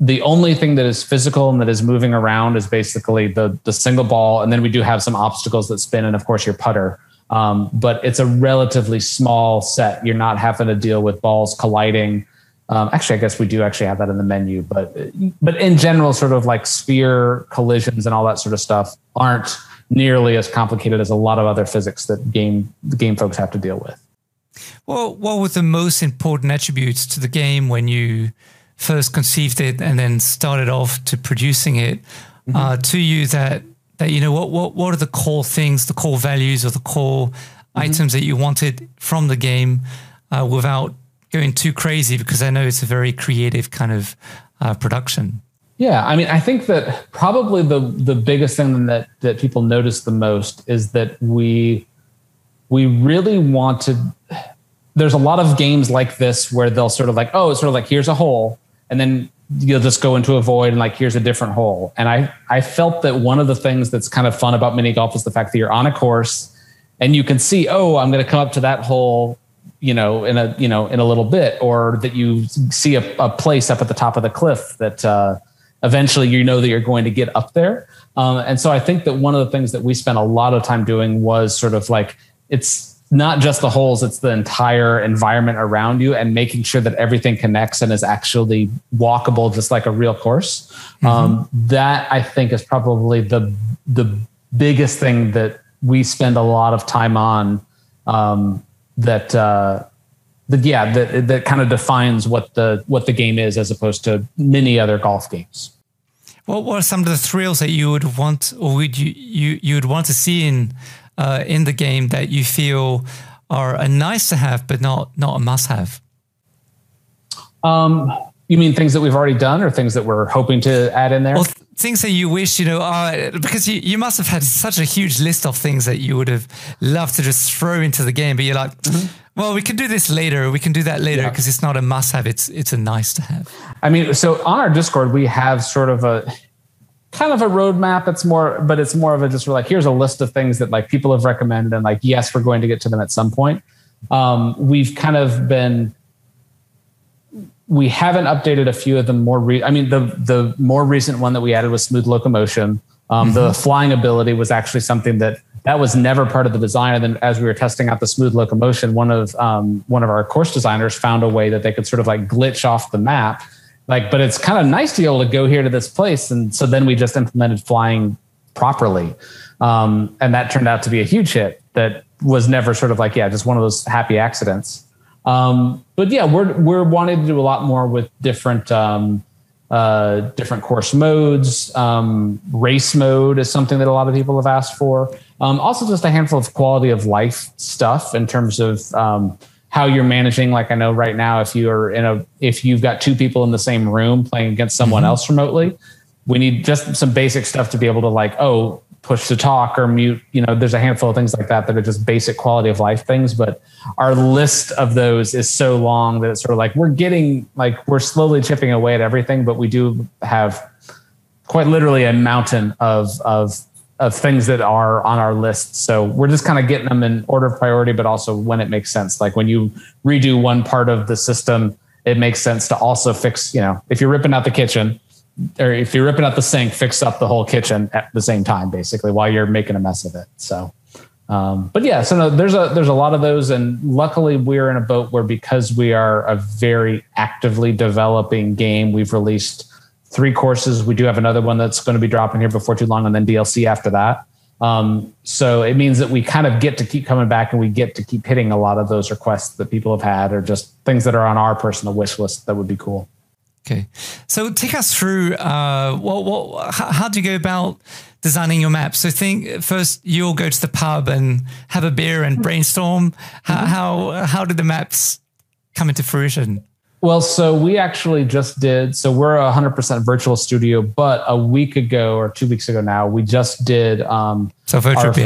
the only thing that is physical and that is moving around is basically the the single ball, and then we do have some obstacles that spin, and of course your putter. Um, but it's a relatively small set. You're not having to deal with balls colliding. Um, actually, I guess we do actually have that in the menu, but but in general, sort of like sphere collisions and all that sort of stuff aren't nearly as complicated as a lot of other physics that game game folks have to deal with. Well, what were the most important attributes to the game when you first conceived it and then started off to producing it mm-hmm. uh, to you that that you know what what what are the core things, the core values, or the core mm-hmm. items that you wanted from the game uh, without going too crazy? Because I know it's a very creative kind of uh, production. Yeah, I mean, I think that probably the the biggest thing that that people notice the most is that we we really wanted. There's a lot of games like this where they'll sort of like, oh, it's sort of like here's a hole, and then you'll just go into a void and like here's a different hole. And I I felt that one of the things that's kind of fun about mini golf is the fact that you're on a course and you can see, oh, I'm going to come up to that hole, you know, in a you know in a little bit, or that you see a, a place up at the top of the cliff that uh, eventually you know that you're going to get up there. Um, and so I think that one of the things that we spent a lot of time doing was sort of like it's not just the holes, it's the entire environment around you and making sure that everything connects and is actually walkable, just like a real course. Mm-hmm. Um, that I think is probably the the biggest thing that we spend a lot of time on. Um, that uh, that yeah, that that kind of defines what the what the game is as opposed to many other golf games. What were some of the thrills that you would want, or would you you you would want to see in uh, in the game that you feel are a nice to have, but not not a must have? Um, you mean things that we've already done, or things that we're hoping to add in there? Well, things that you wish you know are because you, you must have had such a huge list of things that you would have loved to just throw into the game, but you're like. Mm-hmm. Well, we can do this later. We can do that later because yeah. it's not a must have. It's it's a nice to have. I mean, so on our Discord, we have sort of a kind of a roadmap. It's more, but it's more of a just like here's a list of things that like people have recommended, and like yes, we're going to get to them at some point. Um, we've kind of been we haven't updated a few of them more. Re- I mean, the the more recent one that we added was smooth locomotion. Um, mm-hmm. The flying ability was actually something that that was never part of the design. And then as we were testing out the smooth locomotion, one of um, one of our course designers found a way that they could sort of like glitch off the map like but it's kind of nice to be able to go here to this place and so then we just implemented flying properly. Um, and that turned out to be a huge hit that was never sort of like yeah just one of those happy accidents. Um, but yeah we're we're wanting to do a lot more with different um, uh, different course modes. Um, race mode is something that a lot of people have asked for. Um, also just a handful of quality of life stuff in terms of um, how you're managing like i know right now if you're in a if you've got two people in the same room playing against someone mm-hmm. else remotely we need just some basic stuff to be able to like oh push to talk or mute you know there's a handful of things like that that are just basic quality of life things but our list of those is so long that it's sort of like we're getting like we're slowly chipping away at everything but we do have quite literally a mountain of of of things that are on our list. So we're just kind of getting them in order of priority, but also when it makes sense. Like when you redo one part of the system, it makes sense to also fix. You know, if you're ripping out the kitchen, or if you're ripping out the sink, fix up the whole kitchen at the same time, basically, while you're making a mess of it. So, um, but yeah, so no, there's a there's a lot of those, and luckily we're in a boat where because we are a very actively developing game, we've released three courses. We do have another one that's going to be dropping here before too long, and then DLC after that. Um, so it means that we kind of get to keep coming back and we get to keep hitting a lot of those requests that people have had or just things that are on our personal wish list that would be cool. Okay. So take us through uh, what, what, how, how do you go about designing your map? So think first you'll go to the pub and have a beer and brainstorm. Mm-hmm. how, how did the maps come into fruition? Well, so we actually just did. So we're a hundred percent virtual studio, but a week ago or two weeks ago now, we just did. Um, so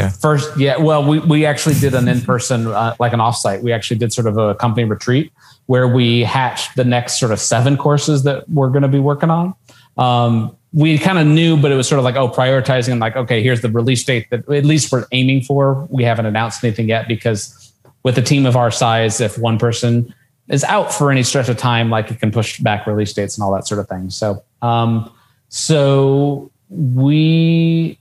first, yeah. Well, we we actually did an in person, uh, like an offsite. We actually did sort of a company retreat where we hatched the next sort of seven courses that we're going to be working on. Um, we kind of knew, but it was sort of like, oh, prioritizing, and like, okay, here's the release date that at least we're aiming for. We haven't announced anything yet because with a team of our size, if one person is out for any stretch of time, like it can push back release dates and all that sort of thing. So, um, so we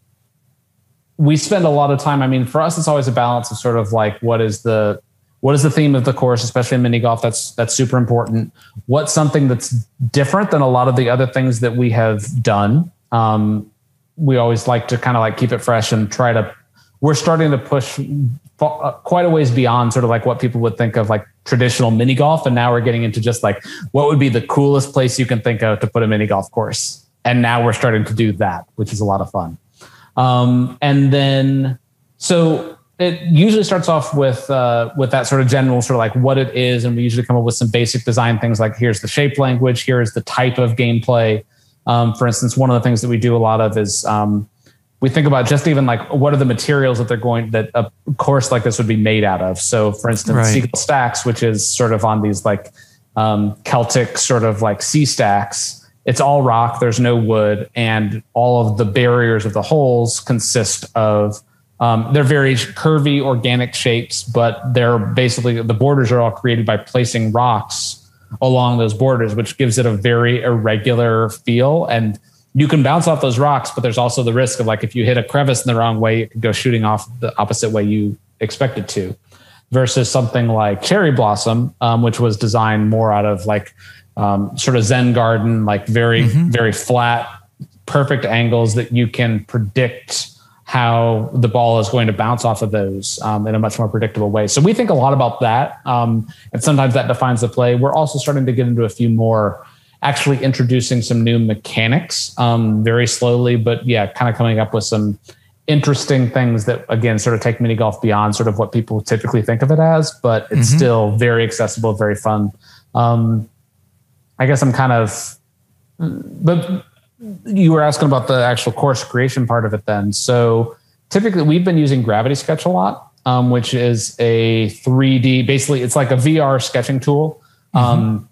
we spend a lot of time. I mean, for us, it's always a balance of sort of like what is the what is the theme of the course, especially in mini golf? That's that's super important. What's something that's different than a lot of the other things that we have done? Um, we always like to kind of like keep it fresh and try to. We're starting to push quite a ways beyond sort of like what people would think of like traditional mini golf, and now we're getting into just like what would be the coolest place you can think of to put a mini golf course. And now we're starting to do that, which is a lot of fun. Um, and then so it usually starts off with uh, with that sort of general sort of like what it is, and we usually come up with some basic design things like here's the shape language, here is the type of gameplay. Um, for instance, one of the things that we do a lot of is um, we think about just even like what are the materials that they're going that a course like this would be made out of. So, for instance, right. Seagull Stacks, which is sort of on these like um, Celtic sort of like sea stacks. It's all rock. There's no wood, and all of the barriers of the holes consist of um, they're very curvy, organic shapes, but they're basically the borders are all created by placing rocks along those borders, which gives it a very irregular feel. And you can bounce off those rocks, but there's also the risk of like if you hit a crevice in the wrong way, it could go shooting off the opposite way you expect it to. Versus something like Cherry Blossom, um, which was designed more out of like um, sort of Zen garden, like very, mm-hmm. very flat, perfect angles that you can predict how the ball is going to bounce off of those um, in a much more predictable way. So we think a lot about that. Um, and sometimes that defines the play. We're also starting to get into a few more actually introducing some new mechanics um, very slowly, but yeah, kind of coming up with some interesting things that again sort of take mini golf beyond sort of what people typically think of it as, but it's mm-hmm. still very accessible, very fun. Um, I guess I'm kind of, but you were asking about the actual course creation part of it then. So typically we've been using Gravity Sketch a lot, um, which is a 3D, basically it's like a VR sketching tool. Mm-hmm. Um,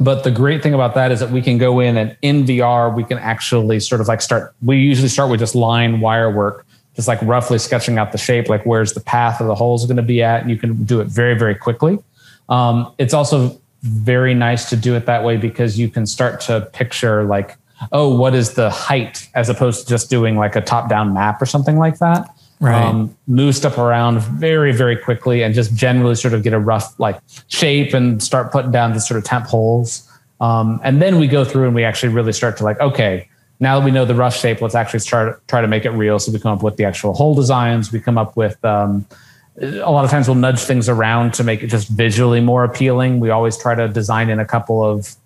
but the great thing about that is that we can go in and in VR, we can actually sort of like start, we usually start with just line wire work, just like roughly sketching out the shape, like where's the path of the holes going to be at. And you can do it very, very quickly. Um, it's also very nice to do it that way because you can start to picture like oh, what is the height, as opposed to just doing like a top down map or something like that. Right. Um, move stuff around very, very quickly and just generally sort of get a rough like shape and start putting down the sort of temp holes. Um, and then we go through and we actually really start to like, okay, now that we know the rough shape, let's actually start try to make it real. So we come up with the actual hole designs. We come up with um, a lot of times we'll nudge things around to make it just visually more appealing. We always try to design in a couple of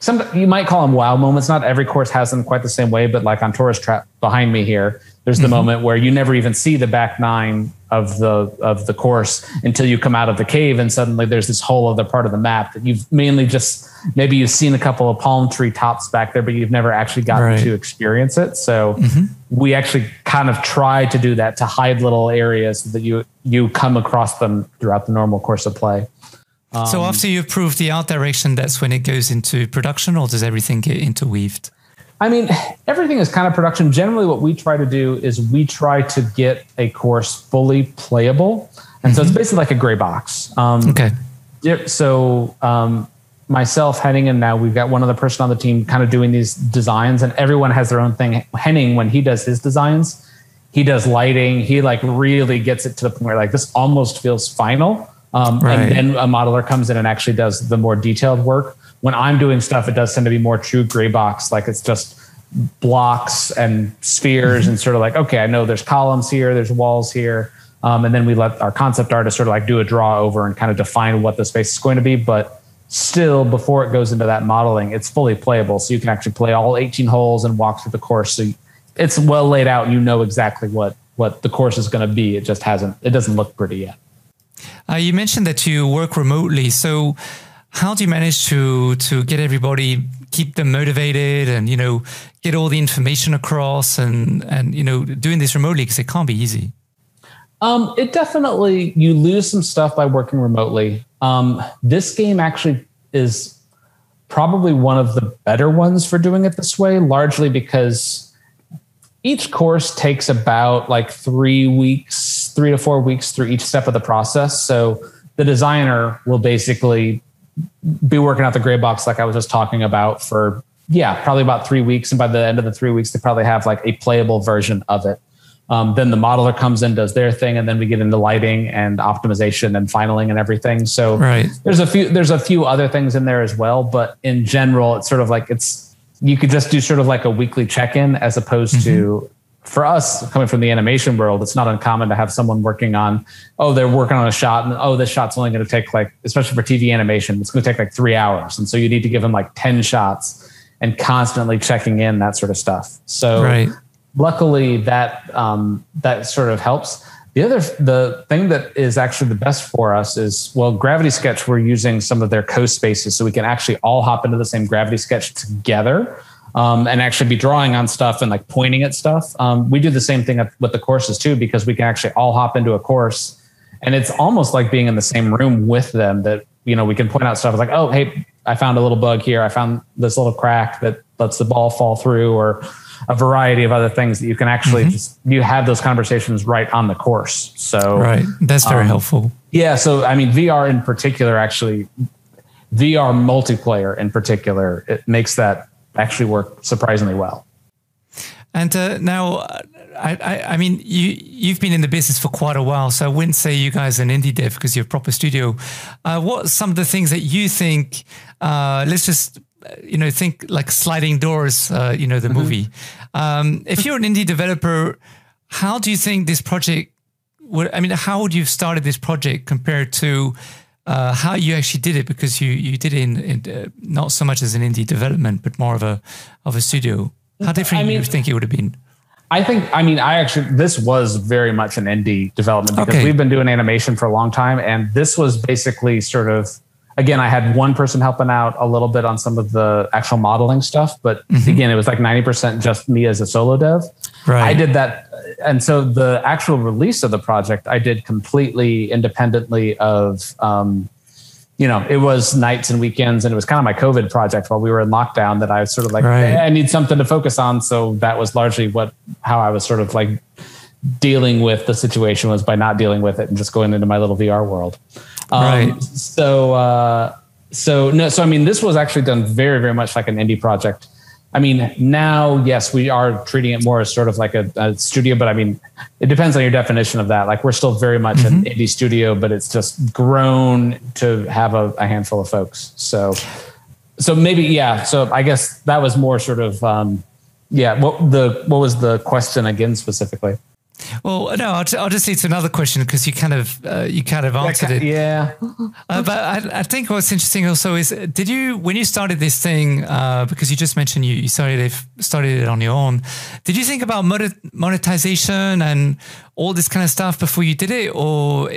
some you might call them wow moments. Not every course has them quite the same way, but like on Tourist Trap behind me here, there's the mm-hmm. moment where you never even see the back nine of the of the course until you come out of the cave, and suddenly there's this whole other part of the map that you've mainly just maybe you've seen a couple of palm tree tops back there, but you've never actually gotten right. to experience it. So mm-hmm. we actually kind of try to do that to hide little areas so that you you come across them throughout the normal course of play. Um, so after you've proved the art direction, that's when it goes into production, or does everything get interweaved? I mean, everything is kind of production. Generally, what we try to do is we try to get a course fully playable, and mm-hmm. so it's mm-hmm. basically like a gray box. Um, okay. So um, myself, Henning, and now we've got one other person on the team kind of doing these designs, and everyone has their own thing. Henning, when he does his designs, he does lighting. He like really gets it to the point where like this almost feels final. Um, right. And then a modeler comes in and actually does the more detailed work. When I'm doing stuff, it does tend to be more true gray box, like it's just blocks and spheres mm-hmm. and sort of like okay, I know there's columns here, there's walls here. Um, and then we let our concept artist sort of like do a draw over and kind of define what the space is going to be. But still before it goes into that modeling it's fully playable so you can actually play all 18 holes and walk through the course so it's well laid out and you know exactly what what the course is going to be it just hasn't it doesn't look pretty yet uh, you mentioned that you work remotely so how do you manage to to get everybody keep them motivated and you know get all the information across and and you know doing this remotely? Because it can't be easy. Um, it definitely you lose some stuff by working remotely. Um, this game actually is probably one of the better ones for doing it this way, largely because each course takes about like three weeks, three to four weeks through each step of the process. So the designer will basically be working out the gray box, like I was just talking about, for yeah, probably about three weeks. And by the end of the three weeks, they probably have like a playable version of it. Um, then the modeler comes in, does their thing, and then we get into lighting and optimization and finaling and everything. So right. there's a few there's a few other things in there as well, but in general, it's sort of like it's you could just do sort of like a weekly check in as opposed mm-hmm. to for us coming from the animation world, it's not uncommon to have someone working on, oh, they're working on a shot and oh, this shot's only going to take like, especially for TV animation, it's going to take like three hours. And so you need to give them like 10 shots and constantly checking in that sort of stuff. So right luckily that um, that sort of helps. The other the thing that is actually the best for us is well, Gravity Sketch. We're using some of their co-spaces, so we can actually all hop into the same Gravity Sketch together. Um, and actually be drawing on stuff and like pointing at stuff. Um, we do the same thing with the courses too, because we can actually all hop into a course and it's almost like being in the same room with them that, you know, we can point out stuff like, oh, hey, I found a little bug here. I found this little crack that lets the ball fall through or a variety of other things that you can actually mm-hmm. just you have those conversations right on the course. So right, that's very um, helpful. Yeah, so I mean, VR in particular, actually, VR multiplayer in particular, it makes that actually work surprisingly well. And uh, now, I, I, I, mean, you you've been in the business for quite a while, so I wouldn't say you guys are an indie dev because you're a proper studio. Uh, what some of the things that you think? Uh, let's just you know, think like sliding doors, uh, you know, the mm-hmm. movie. Um, if you're an indie developer, how do you think this project would, I mean, how would you have started this project compared to uh, how you actually did it? Because you, you did it in, in uh, not so much as an indie development, but more of a, of a studio. How different I mean, you think it would have been? I think, I mean, I actually, this was very much an indie development because okay. we've been doing animation for a long time. And this was basically sort of, again, I had one person helping out a little bit on some of the actual modeling stuff, but mm-hmm. again, it was like 90% just me as a solo dev. Right. I did that. And so the actual release of the project, I did completely independently of, um, you know, it was nights and weekends, and it was kind of my COVID project while we were in lockdown that I was sort of like, right. hey, I need something to focus on. So that was largely what, how I was sort of like dealing with the situation was by not dealing with it and just going into my little VR world. Um, right. So, uh, so no, so I mean, this was actually done very, very much like an indie project. I mean, now, yes, we are treating it more as sort of like a, a studio, but I mean, it depends on your definition of that. Like, we're still very much mm-hmm. an indie studio, but it's just grown to have a, a, handful of folks. So, so maybe, yeah. So I guess that was more sort of, um, yeah. What the what was the question again specifically? Well, no, I'll, I'll just lead to another question because you kind of uh, you kind of answered it. Yeah. uh, but I, I, think what's interesting also is did you when you started this thing uh, because you just mentioned you, you started it started it on your own. Did you think about monetization and all this kind of stuff before you did it, or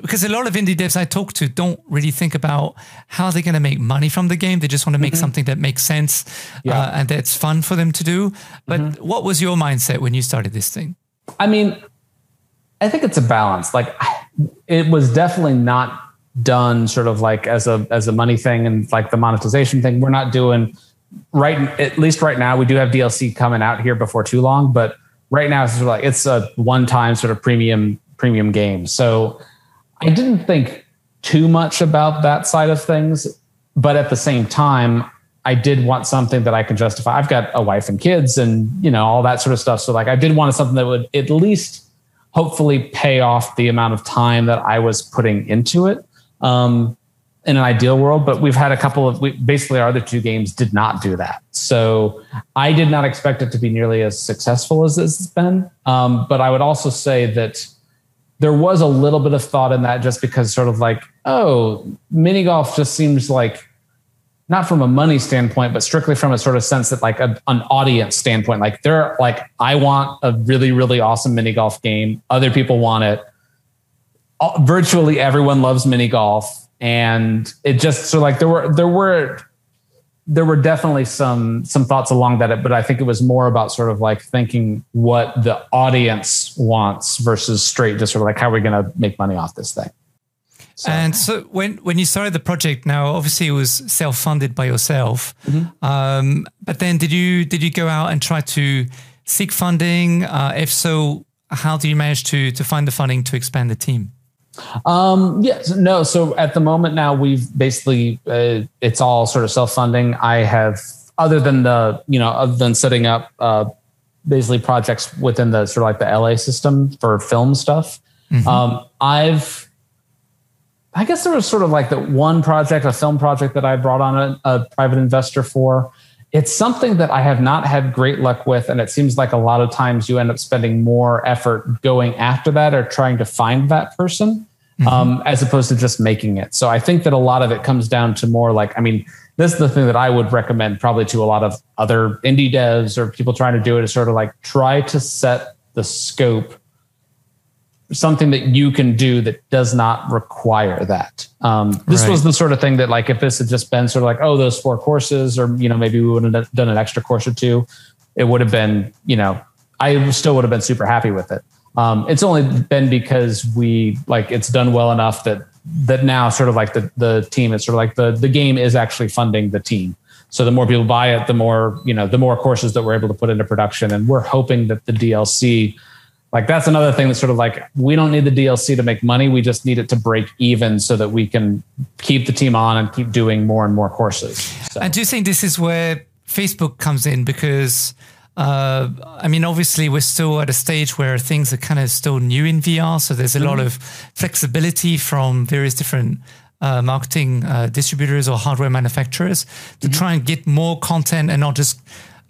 because a lot of indie devs I talk to don't really think about how they're going to make money from the game. They just want to make mm-hmm. something that makes sense yeah. Uh, and that's fun for them to do. But mm-hmm. what was your mindset when you started this thing? I mean, I think it's a balance. Like it was definitely not done sort of like as a as a money thing and like the monetization thing. We're not doing right at least right now we do have DLC coming out here before too long, but right now it's sort of like it's a one time sort of premium premium game. So I didn't think too much about that side of things, but at the same time, I did want something that I can justify. I've got a wife and kids and you know all that sort of stuff. So like I did want something that would at least hopefully pay off the amount of time that I was putting into it. Um, in an ideal world, but we've had a couple of we, basically our other two games did not do that. So I did not expect it to be nearly as successful as this has been. Um, but I would also say that there was a little bit of thought in that just because sort of like, oh, mini golf just seems like not from a money standpoint, but strictly from a sort of sense that like a, an audience standpoint, like they're like, I want a really, really awesome mini golf game. Other people want it. Virtually everyone loves mini golf and it just so like there were there were there were definitely some some thoughts along that but i think it was more about sort of like thinking what the audience wants versus straight just sort of like how are we going to make money off this thing so. And so when when you started the project, now obviously it was self funded by yourself, mm-hmm. um, but then did you did you go out and try to seek funding? Uh, if so, how do you manage to to find the funding to expand the team? Um, yes, no. So at the moment now, we've basically uh, it's all sort of self funding. I have, other than the you know, other than setting up uh, basically projects within the sort of like the LA system for film stuff. Mm-hmm. Um, I've I guess there was sort of like the one project, a film project that I brought on a, a, private investor for. It's something that I have not had great luck with. And it seems like a lot of times you end up spending more effort going after that or trying to find that person mm-hmm. um, as opposed to just making it. So I think that a lot of it comes down to more like, I mean, this is the thing that I would recommend probably to a lot of other indie devs or people trying to do it is sort of like try to set the scope something that you can do that does not require that. Um, this right. was the sort of thing that, like, if this had just been sort of like, oh, those four courses, or you know, maybe we would have done an extra course or two, it would have been, you know, I still would have been super happy with it. Um, it's only been because we like it's done well enough that that now sort of like the the team is sort of like the the game is actually funding the team. So the more people buy it, the more you know, the more courses that we're able to put into production, and we're hoping that the DLC like that's another thing that's sort of like we don't need the DLC to make money. We just need it to break even so that we can keep the team on and keep doing more and more courses. So. And do you think this is where Facebook comes in? Because uh, I mean, obviously, we're still at a stage where things are kind of still new in VR. So there's a mm-hmm. lot of flexibility from various different uh, marketing uh, distributors or hardware manufacturers to mm-hmm. try and get more content and not just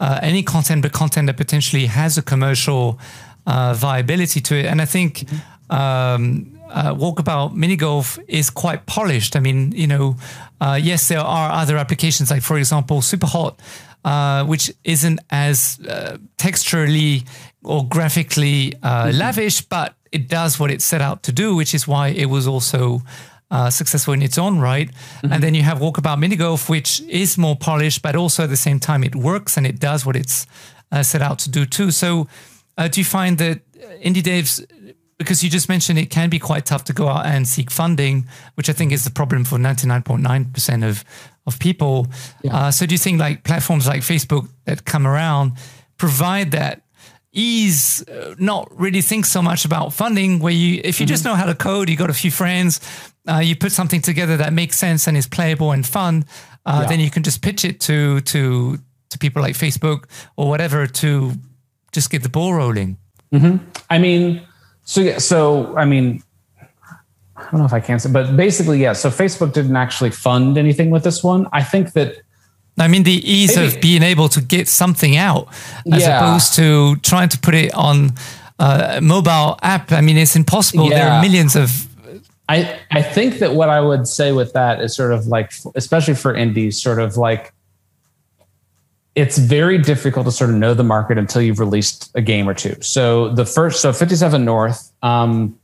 uh, any content, but content that potentially has a commercial uh, viability to it. And I think um, uh, Walkabout Mini Golf is quite polished. I mean, you know, uh, yes, there are other applications like, for example, Superhot, uh, which isn't as uh, texturally or graphically uh, mm-hmm. lavish, but it does what it set out to do, which is why it was also uh, successful in its own right. Mm-hmm. And then you have Walkabout Mini Golf, which is more polished, but also at the same time it works and it does what it's uh, set out to do too. So uh, do you find that indie devs, because you just mentioned it can be quite tough to go out and seek funding, which I think is the problem for 99.9% of, of people. Yeah. Uh, so do you think like platforms like Facebook that come around provide that ease, uh, not really think so much about funding where you, if you mm-hmm. just know how to code, you got a few friends, uh, you put something together that makes sense and is playable and fun, uh, yeah. then you can just pitch it to, to, to people like Facebook or whatever to just get the ball rolling. Mm-hmm. I mean, so yeah, so I mean, I don't know if I can say, but basically, yeah. So Facebook didn't actually fund anything with this one. I think that. I mean, the ease maybe, of being able to get something out as yeah. opposed to trying to put it on a mobile app. I mean, it's impossible. Yeah. There are millions of. I, I think that what I would say with that is sort of like, especially for indies, sort of like it's very difficult to sort of know the market until you've released a game or two. So the first, so 57 North, um,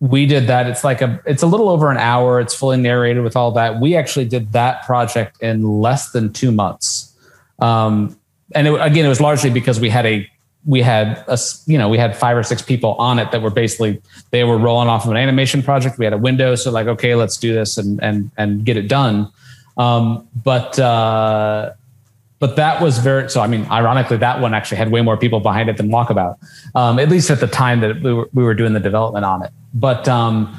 we did that. It's like a, it's a little over an hour. It's fully narrated with all that. We actually did that project in less than two months. Um, and it, again, it was largely because we had a, we had a, you know, we had five or six people on it that were basically, they were rolling off of an animation project. We had a window. So like, okay, let's do this and, and, and get it done. Um, but, uh, but that was very so. I mean, ironically, that one actually had way more people behind it than Walkabout, um, at least at the time that we were, we were doing the development on it. But um,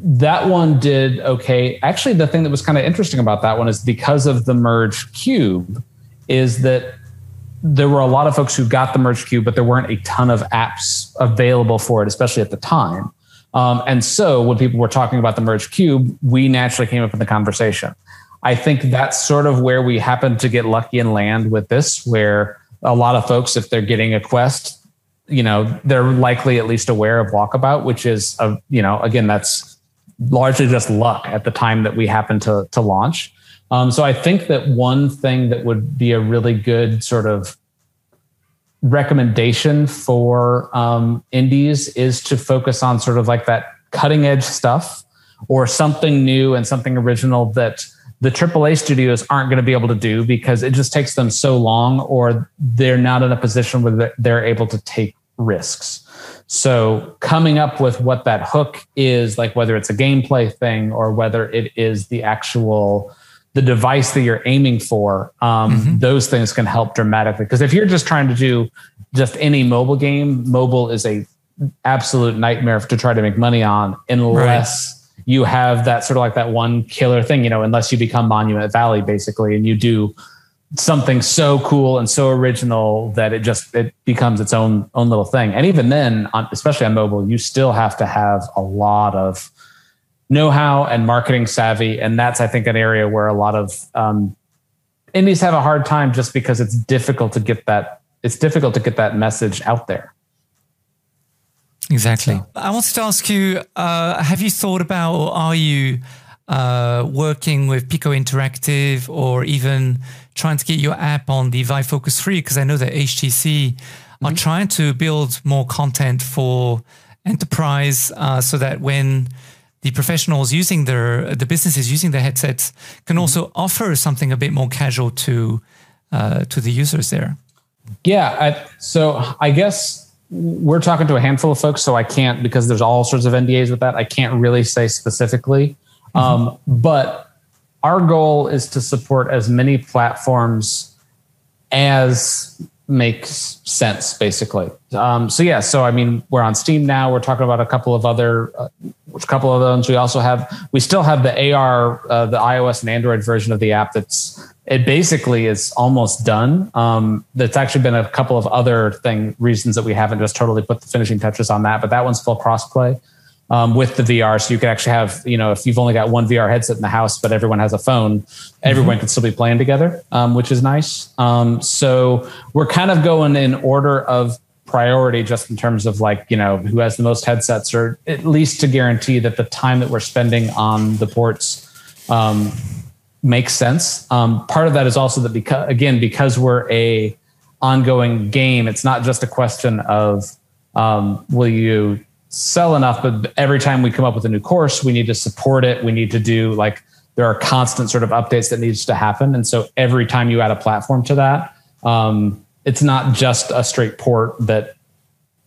that one did okay. Actually, the thing that was kind of interesting about that one is because of the merge cube, is that there were a lot of folks who got the merge cube, but there weren't a ton of apps available for it, especially at the time. Um, and so when people were talking about the merge cube, we naturally came up in the conversation. I think that's sort of where we happen to get lucky and land with this, where a lot of folks, if they're getting a quest, you know, they're likely at least aware of Walkabout, which is, a, you know, again, that's largely just luck at the time that we happen to to launch. Um, so I think that one thing that would be a really good sort of recommendation for um, indies is to focus on sort of like that cutting edge stuff or something new and something original that the AAA studios aren't going to be able to do because it just takes them so long or they're not in a position where they're able to take risks. So coming up with what that hook is, like whether it's a gameplay thing or whether it is the actual the device that you're aiming for, um, mm-hmm. those things can help dramatically. Because if you're just trying to do just any mobile game, mobile is a absolute nightmare to try to make money on unless. You have that sort of like that one killer thing, you know, unless you become Monument Valley basically and you do something so cool and so original that it just it becomes its own own little thing. And even then, on, especially on mobile, you still have to have a lot of know-how and marketing savvy, and that's I think an area where a lot of um, indies have a hard time just because it's difficult to get that it's difficult to get that message out there. Exactly. So. I wanted to ask you: uh, Have you thought about, or are you uh, working with Pico Interactive, or even trying to get your app on the Vive Focus 3? Because I know that HTC mm-hmm. are trying to build more content for enterprise, uh, so that when the professionals using their the businesses using the headsets can also mm-hmm. offer something a bit more casual to uh, to the users there. Yeah, I, so I guess we're talking to a handful of folks, so I can't because there's all sorts of NDAs with that. I can't really say specifically, mm-hmm. um, but our goal is to support as many platforms as makes sense basically. Um, so yeah so i mean we're on steam now. We're talking about a couple of other uh, a couple of those we also have we still have the ar uh, the ios and android version of the app that's it basically is almost done. Um, that's actually been a couple of other thing reasons that we haven't just totally put the finishing touches on that but that one's full crossplay um, with the VR. So you can actually have, you know, if you've only got one VR headset in the house, but everyone has a phone, mm-hmm. everyone can still be playing together, um, which is nice. Um, so we're kind of going in order of priority just in terms of like, you know, who has the most headsets or at least to guarantee that the time that we're spending on the ports um, makes sense. Um, part of that is also that because, again, because we're a ongoing game, it's not just a question of, um, will you sell enough, but every time we come up with a new course, we need to support it. We need to do like there are constant sort of updates that needs to happen. And so every time you add a platform to that, um, it's not just a straight port that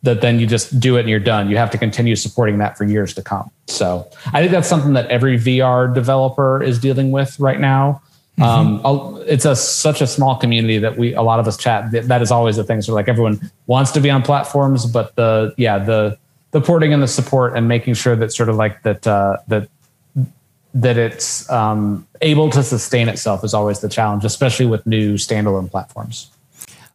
that then you just do it and you're done. You have to continue supporting that for years to come. So I think that's something that every VR developer is dealing with right now. Mm-hmm. Um, it's a such a small community that we a lot of us chat. That, That is always the thing. So like everyone wants to be on platforms, but the yeah the the porting and the support and making sure that sort of like that uh, that that it's um, able to sustain itself is always the challenge, especially with new standalone platforms.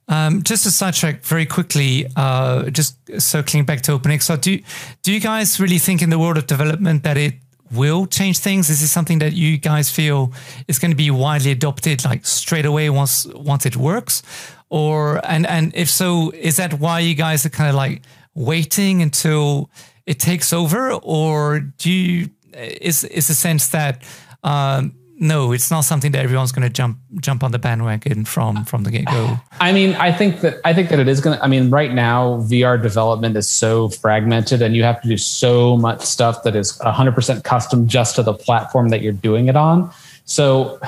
Um, just a sidetrack very quickly, uh, just circling back to OpenXR, do do you guys really think in the world of development that it will change things? Is this something that you guys feel is going to be widely adopted like straight away once once it works? Or and and if so, is that why you guys are kind of like waiting until it takes over, or do you is is the sense that um, no, it's not something that everyone's going to jump jump on the bandwagon from from the get go. I mean, I think that I think that it is going to. I mean, right now VR development is so fragmented, and you have to do so much stuff that is 100% custom just to the platform that you're doing it on. So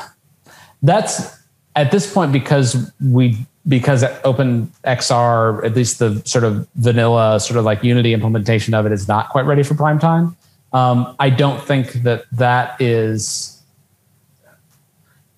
that's at this point because we because Open XR, at least the sort of vanilla, sort of like Unity implementation of it, is not quite ready for prime time. Um, I don't think that that is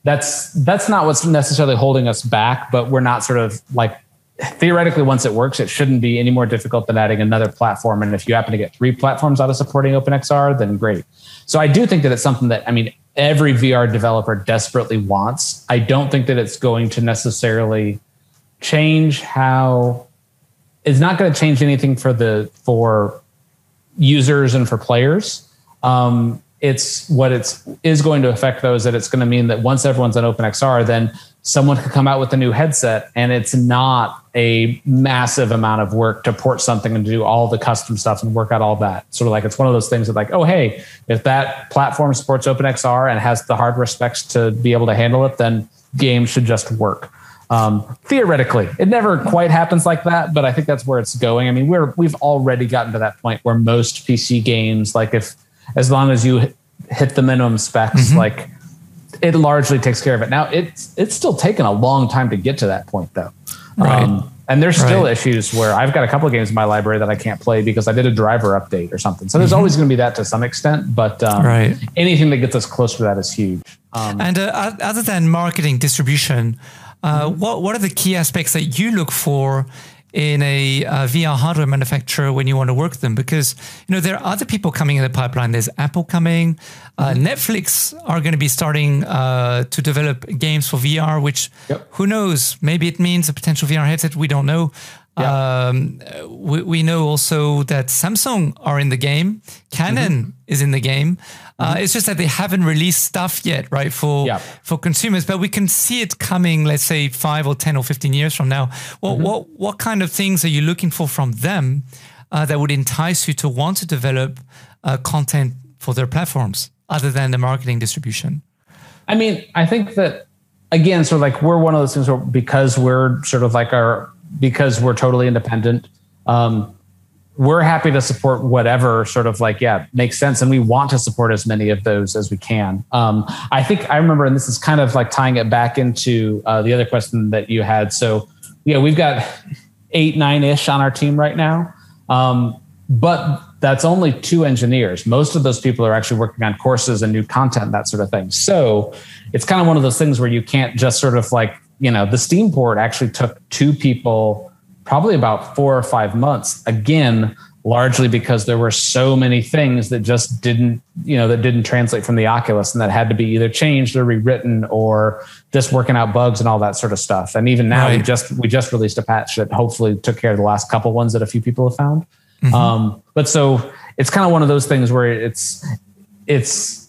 that's that's not what's necessarily holding us back, but we're not sort of like theoretically once it works it shouldn't be any more difficult than adding another platform. And if you happen to get three platforms out of supporting openxr then great. So i do think that it's something that i mean every vr developer desperately wants. I don't think that it's going to necessarily change how it's not going to change anything for the for users and for players um, it's what it's is going to affect though is that it's going to mean that once everyone's on OpenXR, then someone could come out with a new headset and it's not a massive amount of work to port something and do all the custom stuff and work out all that. Sort of like it's one of those things that like, oh hey, if that platform supports OpenXR and has the hardware specs to be able to handle it, then games should just work. Um, theoretically, it never quite happens like that, but I think that's where it's going. I mean, we're we've already gotten to that point where most PC games, like if as long as you hit the minimum specs, mm-hmm. like it largely takes care of it. Now it's it's still taken a long time to get to that point though. Right. Um, and there's still right. issues where I've got a couple of games in my library that I can't play because I did a driver update or something. So there's mm-hmm. always going to be that to some extent, but um, right. anything that gets us closer to that is huge. Um, and uh, other than marketing distribution, uh, what what are the key aspects that you look for in a uh, VR hardware manufacturer when you want to work with them because you know there are other people coming in the pipeline. There's Apple coming, uh, mm-hmm. Netflix are going to be starting uh, to develop games for VR, which yep. who knows? Maybe it means a potential VR headset. We don't know. Um, we, we, know also that Samsung are in the game. Canon mm-hmm. is in the game. Uh, mm-hmm. It's just that they haven't released stuff yet, right? For yeah. for consumers, but we can see it coming. Let's say five or ten or fifteen years from now. What mm-hmm. what what kind of things are you looking for from them uh, that would entice you to want to develop uh, content for their platforms, other than the marketing distribution? I mean, I think that again, sort of like we're one of those things where because we're sort of like our because we're totally independent. Um, we're happy to support whatever sort of like yeah makes sense and we want to support as many of those as we can. Um, i think i remember and this is kind of like tying it back into uh, the other question that you had. So yeah we've got eight nine ish on our team right now. Um, but that's only two engineers. Most of those people are actually working on courses and new content that sort of thing. So it's kind of one of those things where you can't just sort of like you know, the Steam port actually took two people probably about four or five months. Again, largely because there were so many things that just didn't, you know, that didn't translate from the Oculus and that had to be either changed or rewritten or just working out bugs and all that sort of stuff. And even now right. we just we just released a patch that hopefully took care of the last couple ones that a few people have found. Mm-hmm. Um, but so it's kind of one of those things where it's it's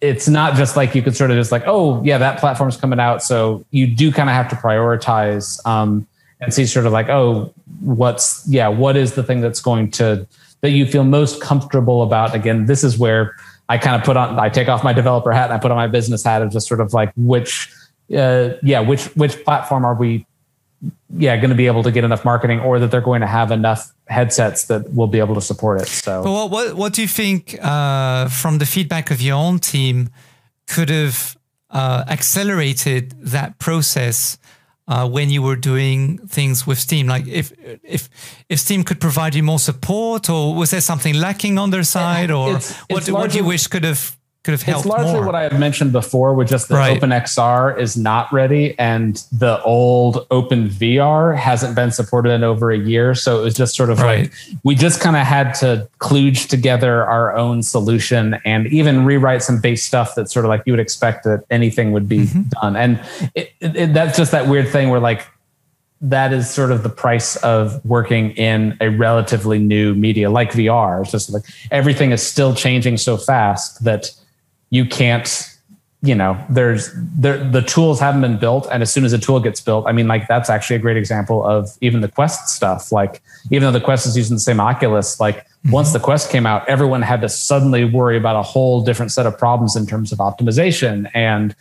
it's not just like you could sort of just like, oh yeah, that platform's coming out. So you do kind of have to prioritize um, and see sort of like, oh, what's yeah, what is the thing that's going to that you feel most comfortable about? Again, this is where I kind of put on, I take off my developer hat and I put on my business hat of just sort of like which, uh, yeah, which which platform are we yeah going to be able to get enough marketing or that they're going to have enough headsets that will be able to support it so but what what, what do you think uh, from the feedback of your own team could have uh, accelerated that process uh, when you were doing things with Steam? Like if if if Steam could provide you more support, or was there something lacking on their side, or it's, it's what, what do you wish could have could have helped. It's largely more. what I had mentioned before, with just the right. OpenXR is not ready, and the old OpenVR hasn't been supported in over a year. So it was just sort of right. like we just kind of had to kludge together our own solution and even rewrite some base stuff that sort of like you would expect that anything would be mm-hmm. done. And it, it, that's just that weird thing where like that is sort of the price of working in a relatively new media like VR. It's just like everything is still changing so fast that you can't you know there's there, the tools haven't been built. And as soon as a tool gets built i mean like that's actually a great example of even the quest stuff. Like even though the quest is using the same oculus like mm-hmm. once the quest came out everyone had to suddenly worry about a whole different set of problems in terms of optimization. And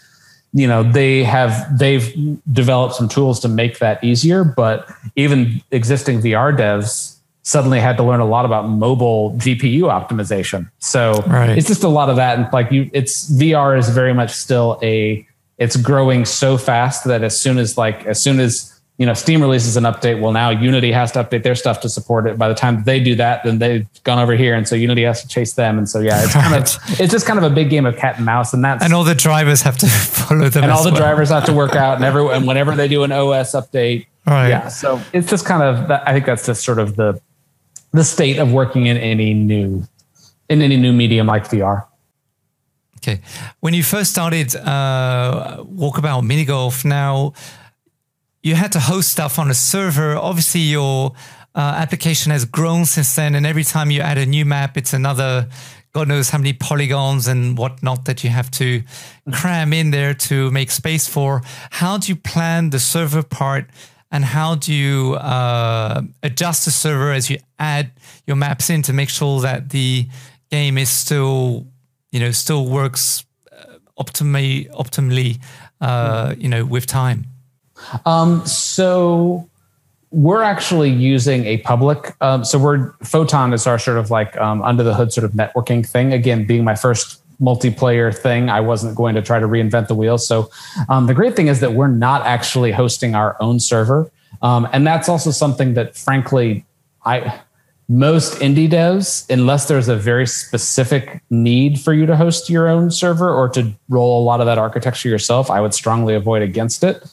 you know they have they've developed some tools to make that easier. But even existing vr devs suddenly had to learn a lot about mobile GPU optimization. So right. it's just a lot of that. And like you, it's VR is very much still a, it's growing so fast that as soon as like, as soon as you know, Steam releases an update. Well, now Unity has to update their stuff to support it. By the time they do that, then they've gone over here, and so Unity has to chase them. And so yeah, it's right. kind of it's just kind of a big game of cat and mouse, and that's and all the drivers have to follow them, and all the well. drivers have to work out, and every and whenever they do an OS update, right? Yeah, so it's just kind of I think that's just sort of the the state of working in any new in any new medium like VR. Okay, when you first started uh, Walkabout Mini Golf, now you had to host stuff on a server. Obviously, your uh, application has grown since then, and every time you add a new map, it's another God knows how many polygons and whatnot that you have to cram in there to make space for. How do you plan the server part, and how do you uh, adjust the server as you add your maps in to make sure that the game is still, you know, still works uh, optimally, optimally, uh, you know, with time? Um, so we're actually using a public. Um, so we're Photon is our sort of like um, under the hood sort of networking thing. Again, being my first multiplayer thing, I wasn't going to try to reinvent the wheel. So um, the great thing is that we're not actually hosting our own server, um, and that's also something that, frankly, I most indie devs, unless there's a very specific need for you to host your own server or to roll a lot of that architecture yourself, I would strongly avoid against it.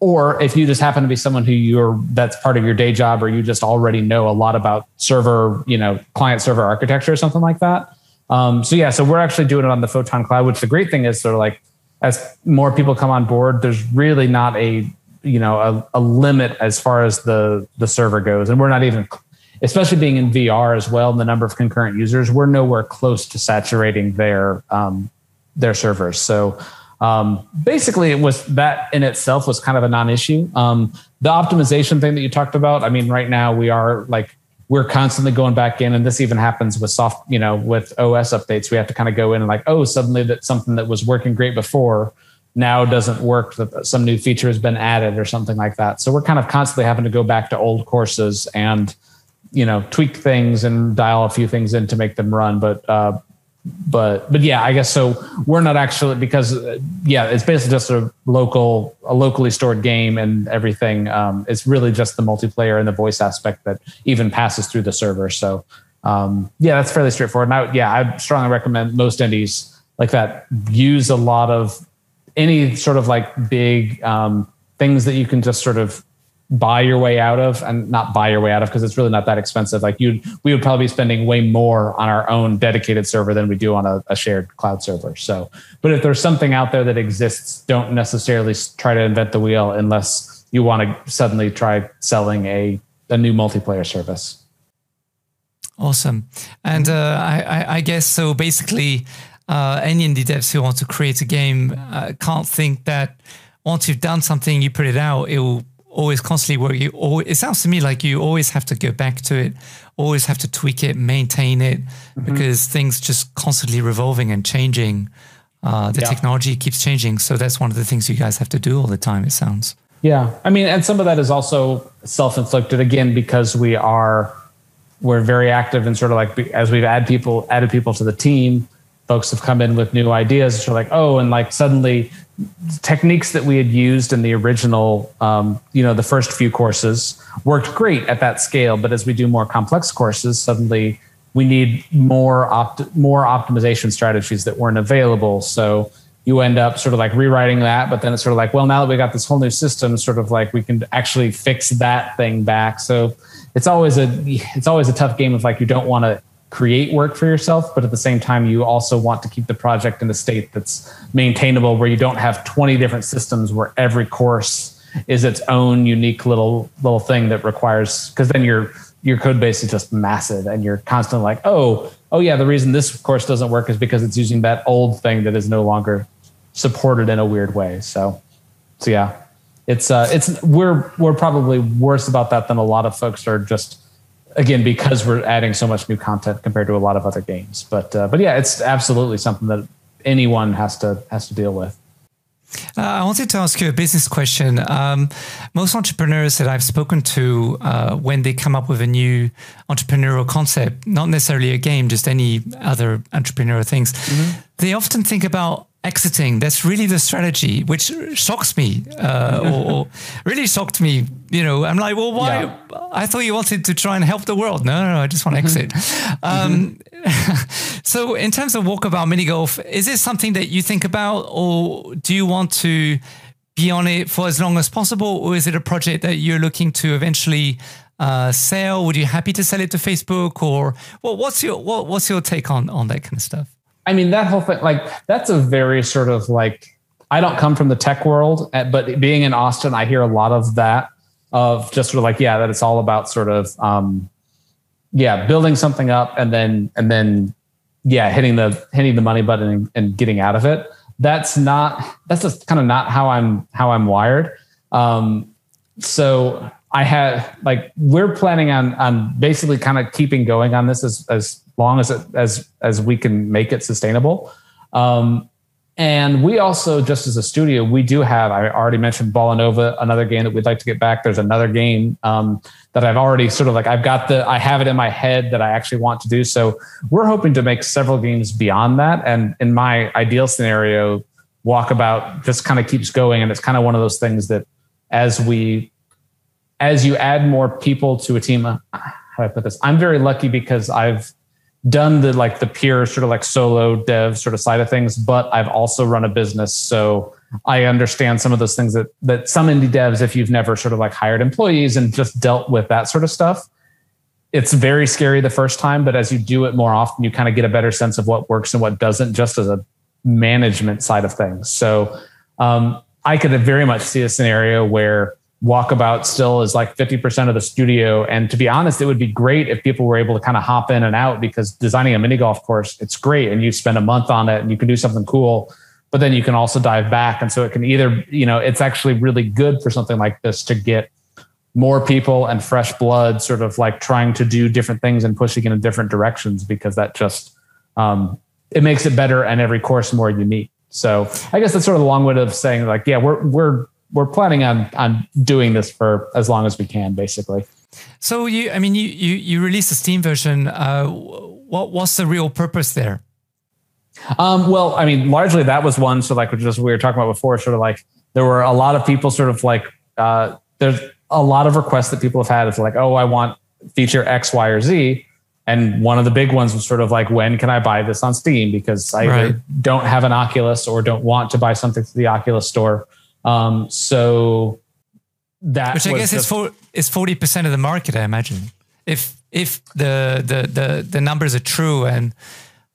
Or if you just happen to be someone who you're that's part of your day job or you just already know a lot about server you know client server architecture or something like that um, so yeah so we're actually doing it on the photon cloud which the great thing is sort of like as more people come on board there's really not a you know a, a limit as far as the the server goes and we're not even especially being in vr as well and the number of concurrent users we're nowhere close to saturating their um, their servers so um, basically, it was that in itself was kind of a non-issue. Um, the optimization thing that you talked about. I mean, right now we are like we're constantly going back in, and this even happens with soft, you know, with OS updates. We have to kind of go in and like, oh, suddenly that something that was working great before now doesn't work. That some new feature has been added or something like that. So we're kind of constantly having to go back to old courses and you know tweak things and dial a few things in to make them run. But uh, but but yeah, I guess so. We're not actually because uh, yeah, it's basically just a local a locally stored game and everything. Um, it's really just the multiplayer and the voice aspect that even passes through the server. So um, yeah, that's fairly straightforward. Now, yeah, I strongly recommend most indies like that use a lot of any sort of like big um, things that you can just sort of buy your way out of and not buy your way out of because it's really not that expensive. Like you we would probably be spending way more on our own dedicated server than we do on a, a, shared cloud server. So but if there's something out there that exists don't necessarily try to invent the wheel unless you want to suddenly try selling a, a new multiplayer service. Awesome. And uh, I, I guess so basically uh, any indie devs who want to create a game uh, can't think that once you've done something you put it out it will always constantly work. You always, it sounds to me like you always have to go back to it, always have to tweak it, maintain it, mm-hmm. because things just constantly revolving and changing. Uh, the yeah. technology keeps changing, so that's one of the things you guys have to do all the time. It sounds. Yeah, I mean, and some of that is also self-inflicted again because we are we're very active and sort of like as we've added people added people to the team folks have come in with new ideas. So like, oh, and like suddenly techniques that we had used in the original, um, you know, the first few courses worked great at that scale. But as we do more complex courses, suddenly we need more opt- more optimization strategies that weren't available. So you end up sort of like rewriting that, but then it's sort of like, well, now that we got this whole new system, sort of like we can actually fix that thing back. So it's always a it's always a tough game of like you don't want to create work for yourself, but at the same time, you also want to keep the project in a state that's maintainable where you don't have 20 different systems where every course is its own unique little little thing that requires because then your your code base is just massive and you're constantly like, oh, oh yeah, the reason this course doesn't work is because it's using that old thing that is no longer supported in a weird way. So so yeah. It's uh it's we're we're probably worse about that than a lot of folks are just again because we're adding so much new content compared to a lot of other games. But uh, but yeah, it's absolutely something that anyone has to has to deal with. Uh, I wanted to ask you a business question. Um, most entrepreneurs that I've spoken to, uh, when they come up with a new entrepreneurial concept, not necessarily a game, just any other entrepreneurial things, mm-hmm. they often think about exiting. That's really the strategy, which shocks me, uh, or, or, really shocked me. You know, I'm like, well, why? Yeah. I thought you wanted to try and help the world. No, no, no I just want to exit. Mm-hmm. Um, mm-hmm. so, in terms of walkabout mini golf, is it something that you think about, or do you want to be on it for as long as possible, or is it a project that you're looking to eventually? Uh, sell? Would you be happy to sell it to Facebook, or well, what's your what, what's your take on on that kind of stuff? I mean, that whole thing, like, that's a very sort of like, I don't come from the tech world, eh, but being in Austin, I hear a lot of that of just sort of like, yeah, that it's all about sort of, um, yeah, building something up and then, and then, yeah, hitting the, hitting the money button and, and getting out of it. That's not, that's just kind of not how I'm, how I'm wired. Um, so I had like, we're planning on, on basically kind of keeping going on this as, as long as it, as as we can make it sustainable. Um, and we also, just as a studio, we do have. I already mentioned Ballanova, another game that we'd like to get back. There's another game um, that I've already sort of like I've got the I have it in my head that I actually want to do. So we're hoping to make several games beyond that. And in my ideal scenario, Walkabout just kind of keeps going, and it's kind of one of those things that as we as you add more people to a team, how do I put this? I'm very lucky because I've done the like the pure sort of like solo dev sort of side of things, but I've also run a business. So I understand some of those things that that some indie devs, if you've never sort of like hired employees and just dealt with that sort of stuff, it's very scary the first time. But as you do it more often, you kind of get a better sense of what works and what doesn't, just as a management side of things. So um, I could very much see a scenario where walkabout still is like 50% of the studio. And to be honest, it would be great if people were able to kind of hop in and out because designing a mini golf course, it's great. And you spend a month on it and you can do something cool, but then you can also dive back. And so it can either, you know, it's actually really good for something like this to get more people and fresh blood sort of like trying to do different things and pushing in different directions because that just, um, it makes it better and every course more unique. So I guess that's sort of the long way of saying like, yeah, we're, we're, we're planning on on doing this for as long as we can, basically. So you, I mean, you you you released a Steam version. Uh, what what's the real purpose there? Um, well, I mean, largely that was one. So like just we were talking about before, sort of like there were a lot of people sort of like uh, there's a lot of requests that people have had. It's like, oh, I want feature X, Y, or Z. And one of the big ones was sort of like, when can I buy this on Steam? Because I right. don't have an Oculus or don't want to buy something through the Oculus store. Um, so that which I guess is for is forty percent of the market, I imagine. If if the the the, the numbers are true and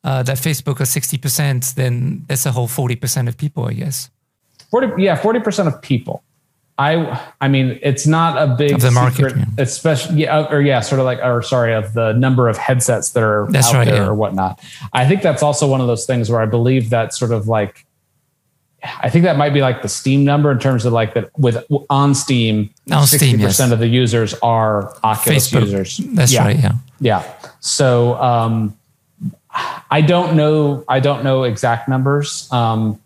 uh, that Facebook are sixty percent, then that's a whole forty percent of people, I guess. Forty, yeah, forty percent of people. I I mean, it's not a big of the market, secret, yeah. especially yeah, or yeah, sort of like or sorry, of the number of headsets that are that's out right, there yeah. or whatnot. I think that's also one of those things where I believe that sort of like I think that might be like the Steam number in terms of like that with on Steam, sixty percent yes. of the users are Oculus Facebook. users. That's yeah. right. Yeah. Yeah. So um, I don't know. I don't know exact numbers. Um,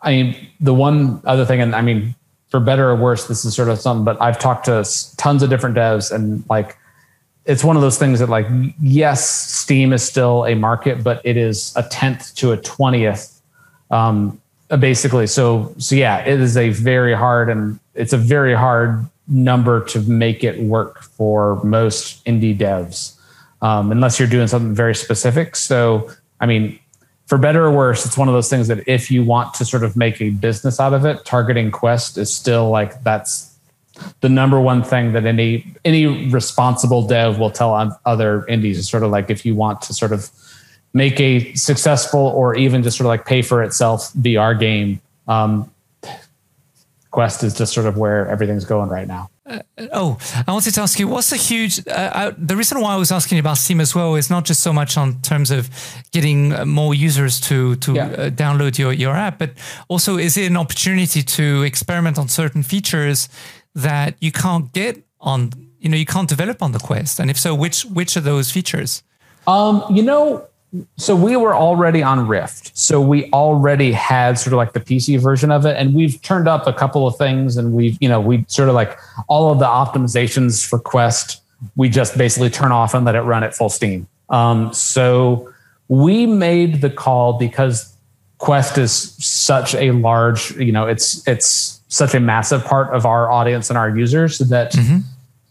I mean, the one other thing, and I mean, for better or worse, this is sort of something. But I've talked to tons of different devs, and like, it's one of those things that, like, yes, Steam is still a market, but it is a tenth to a twentieth um, basically so so yeah it is a very hard and it's a very hard number to make it work for most indie devs um, unless you're doing something very specific. So i mean for better or worse it's one of those things that if you want to sort of make a business out of it targeting quest is still like that's the number one thing that any any responsible dev will tell other indies. Is sort of like if you want to sort of make a successful or even just sort of like pay for itself VR game. Um, Quest is just sort of where everything's going right now. Uh, oh, I wanted to ask you, what's the huge? Uh, I, the reason why I was asking about Steam as well is not just so much on terms of getting more users to to yeah. uh, download your your app, but also is it an opportunity to experiment on certain features that you can't get on, you know, you can't develop on the Quest, and if so, which which are those features? Um, you know, so we were already on Rift. So we already had sort of like the PC version of it. And we've turned up a couple of things and we've, you know, we sort of like all of the optimizations for Quest, we just basically turn off and let it run at full steam. Um, so we made the call because Quest is such a large, you know, it's it's such a massive part of our audience and our users that mm-hmm.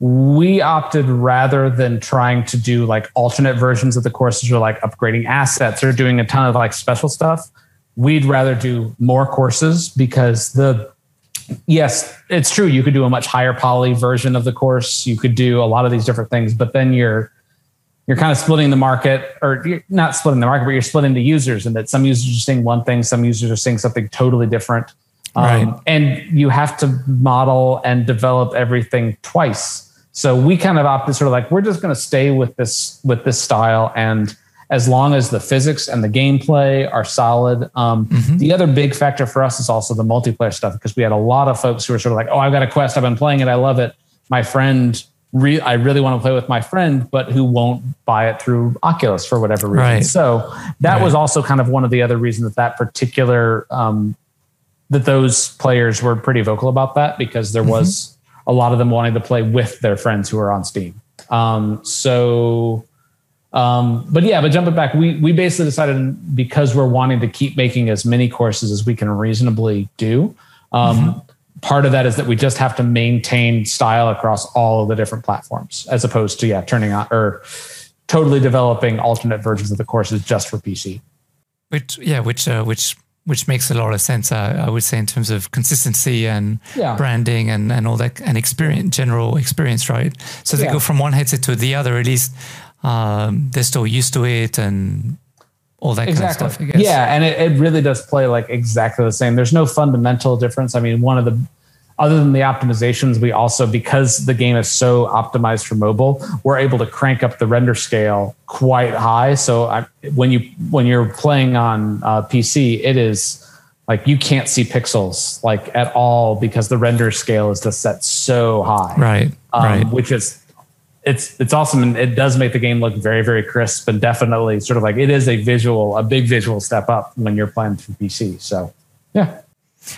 We opted rather than trying to do like alternate versions of the courses or like upgrading assets or doing a ton of like special stuff. We'd rather do more courses because the yes, it's true. You could do a much higher poly version of the course. You could do a lot of these different things, but then you're you're kind of splitting the market, or you're not splitting the market, but you're splitting the users, and that some users are seeing one thing, some users are seeing something totally different. Um, right. and you have to model and develop everything twice. So we kind of opted sort of like we're just going to stay with this with this style, and as long as the physics and the gameplay are solid. Um, mm-hmm. The other big factor for us is also the multiplayer stuff because we had a lot of folks who were sort of like, "Oh, I've got a quest, I've been playing it, I love it." My friend re- I really want to play with my friend, but who won't buy it through Oculus for whatever reason. Right. So that right. was also kind of one of the other reasons that that particular um, that those players were pretty vocal about that because there was mm-hmm. A lot of them wanting to play with their friends who are on Steam. Um, so, um, but yeah, but jumping back, we we basically decided because we're wanting to keep making as many courses as we can reasonably do. Um, mm-hmm part of that is that we just have to maintain style across all of the different platforms as opposed to yeah turning on or totally developing alternate versions of the courses just for pc which yeah which uh, which which makes a lot of sense uh, i would say in terms of consistency and yeah. branding and and all that and experience general experience right so they yeah. go from one headset to the other at least um, they're still used to it and all that exactly. kind of stuff. Yeah, and it, it really does play like exactly the same. There's no fundamental difference. I mean, one of the other than the optimizations, we also because the game is so optimized for mobile, we're able to crank up the render scale quite high. So I, when you when you're playing on uh, PC, it is like you can't see pixels like at all because the render scale is just set so high, right? Um, right. Which is it's it's awesome and it does make the game look very very crisp and definitely sort of like it is a visual a big visual step up when you're playing for PC. So yeah.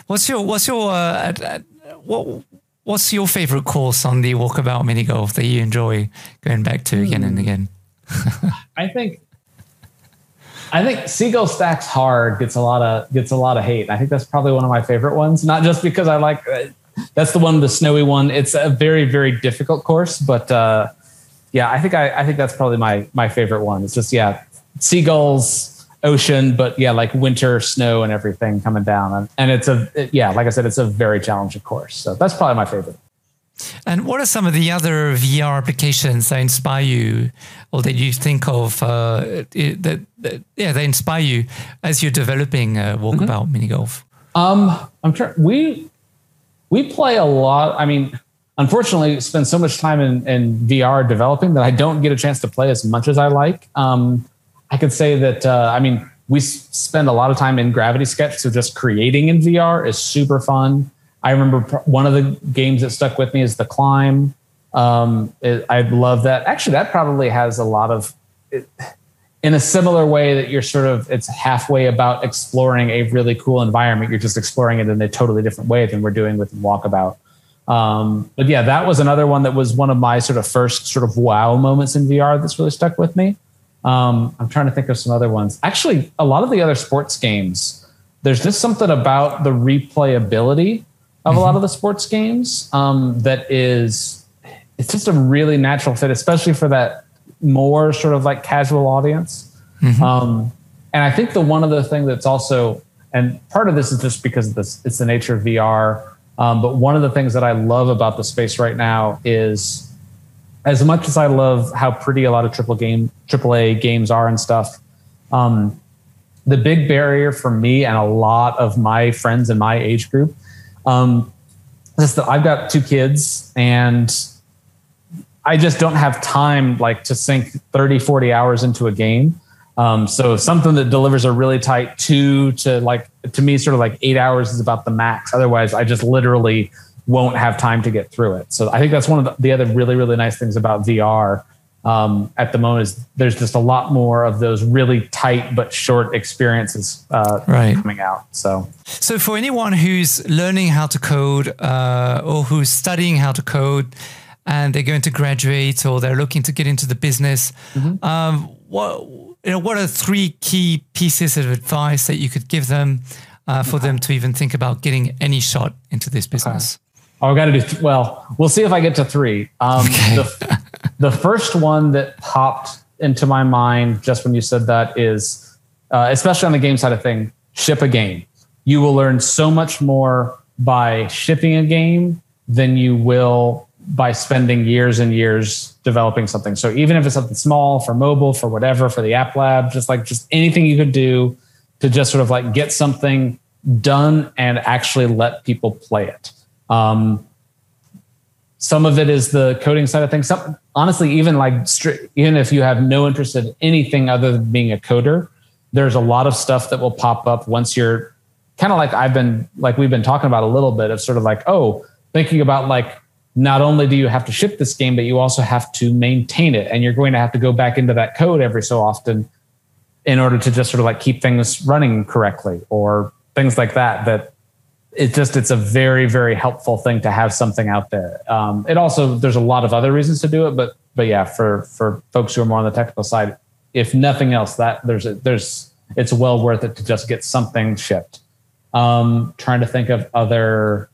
What's your what's your uh, what what's your favorite course on the walkabout mini golf that you enjoy going back to again and hmm. again? I think I think Seagull Stacks Hard gets a lot of gets a lot of hate. I think that's probably one of my favorite ones. Not just because I like uh, that's the one, the snowy one. It's a very very difficult course, but uh, yeah, I think I, I think that's probably my my favorite one. It's just yeah, seagulls, ocean, but yeah, like winter, snow, and everything coming down, and, and it's a it, yeah, like I said, it's a very challenging course. So that's probably my favorite. And what are some of the other VR applications that inspire you, or that you think of uh, that, that, yeah they inspire you as you're developing uh, walkabout mm-hmm. mini golf? Um, I'm trying. We we play a lot. I mean, unfortunately spend so much time in, in VR developing that I don't get a chance to play as much as I like. Um, I could say that, uh, I mean, we spend a lot of time in Gravity Sketch. So just creating in VR is super fun. I remember one of the games that stuck with me is The Climb. Um, it, I love that. Actually, that probably has a lot of, it, in a similar way that you're sort of, it's halfway about exploring a really cool environment. You're just exploring it in a totally different way than we're doing with Walkabout. Um, but yeah, that was another one that was one of my sort of first sort of wow moments in VR that's really stuck with me. Um, I'm trying to think of some other ones. Actually, a lot of the other sports games, there's just something about the replayability of mm-hmm. a lot of the sports games um, that is, it's just a really natural fit, especially for that more sort of like casual audience. Mm-hmm. Um, and I think the one other thing that's also, and part of this is just because this, it's the nature of VR um, but one of the things that I love about the space right now is, as much as I love how pretty a lot of triple game, AAA games are and stuff, um, the big barrier for me and a lot of my friends in my age group um, is that I've got two kids and I just don't have time like to sink 30, 40 hours into a game. Um, so something that delivers a really tight two to like to me sort of like eight hours is about the max. Otherwise, I just literally won't have time to get through it. So I think that's one of the, the other really really nice things about VR um, at the moment is there's just a lot more of those really tight but short experiences uh, right. coming out. So, so for anyone who's learning how to code uh, or who's studying how to code, and they're going to graduate or they're looking to get into the business, mm-hmm. um, what you know, what are three key pieces of advice that you could give them uh, for them to even think about getting any shot into this business? Okay. Oh, I got to do th- well. We'll see if I get to three. Um, okay. the, the first one that popped into my mind just when you said that is, uh, especially on the game side of thing, ship a game. You will learn so much more by shipping a game than you will by spending years and years developing something. So even if it's something small for mobile, for whatever, for the app lab, just like just anything you could do to just sort of like get something done and actually let people play it. Um, some of it is the coding side of things. Some, honestly, even like even if you have no interest in anything other than being a coder, there's a lot of stuff that will pop up once you're kind of like I've been like we've been talking about a little bit of sort of like oh thinking about like not only do you have to ship this game but you also have to maintain it and you're going to have to go back into that code every so often in order to just sort of like keep things running correctly or things like that that it just it's a very very helpful thing to have something out there. Um, it also there's a lot of other reasons to do it but but yeah for for folks who are more on the technical side if nothing else that there's a, there's it's well worth it to just get something shipped. Um, trying to think of other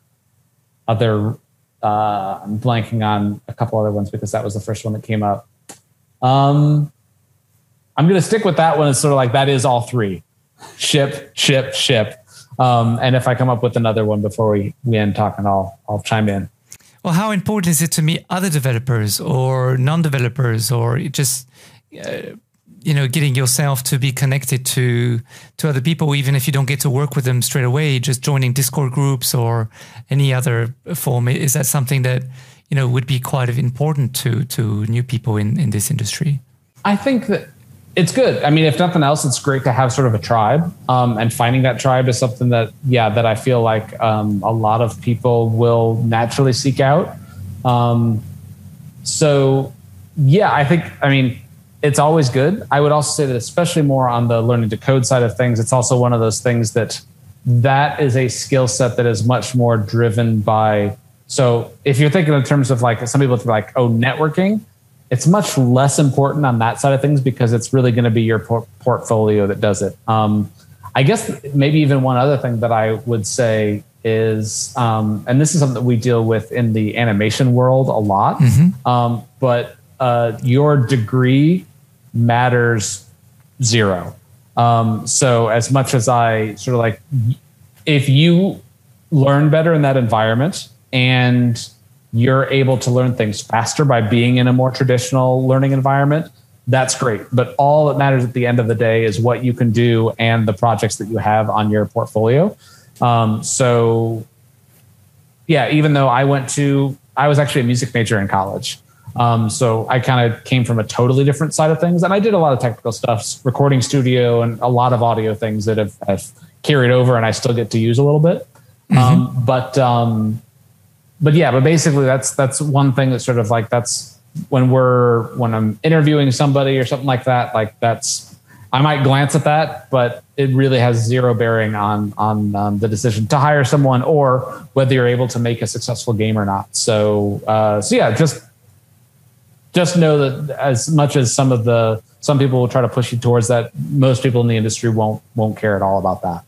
other uh, i'm blanking on a couple other ones because that was the first one that came up. Um, i'm going to stick with that one. It's sort of like that is all three. Ship ship ship um, and if I come up with another one before we, we end talking, I'll, I'll chime in. Well, how important is it to meet other developers or non-developers or just, uh, you know, getting yourself to be connected to to other people, even if you don't get to work with them straight away, just joining Discord groups or any other form. Is that something that you know would be quite important to to new people in in this industry? I think that it's good. I mean, if nothing else, it's great to have sort of a tribe. Um, and finding that tribe is something that, yeah, that I feel like um, a lot of people will naturally seek out. Um, so, yeah, I think, I mean, it's always good. I would also say that, especially more on the learning to code side of things, it's also one of those things that that is a skill set that is much more driven by. So, if you're thinking in terms of like some people think like, oh, networking, it's much less important on that side of things because it's really going to be your por- portfolio that does it. Um, I guess maybe even one other thing that I would say is, um, and this is something that we deal with in the animation world a lot, mm-hmm. um, but uh, your degree matters zero. Um, so as much as I sort of like, if you learn better in that environment and you're able to learn things faster by being in a more traditional learning environment, that's great. But all that matters at the end of the day is what you can do and the projects that you have on your portfolio. Um, so, yeah, even though I went to, I was actually a music major in college. Um, so I kind of came from a totally different side of things. And I did a lot of technical stuff, recording studio, and a lot of audio things that have, have carried over and I still get to use a little bit. Mm-hmm. Um, but um, but yeah, but basically that's that's one thing that's sort of like that's when we're when I'm interviewing somebody or something like that, like that's I might glance at that, but it really has zero bearing on on um, the decision to hire someone or whether you're able to make a successful game or not. So uh, so yeah, just just know that as much as some of the some people will try to push you towards that, most people in the industry won't won't care at all about that.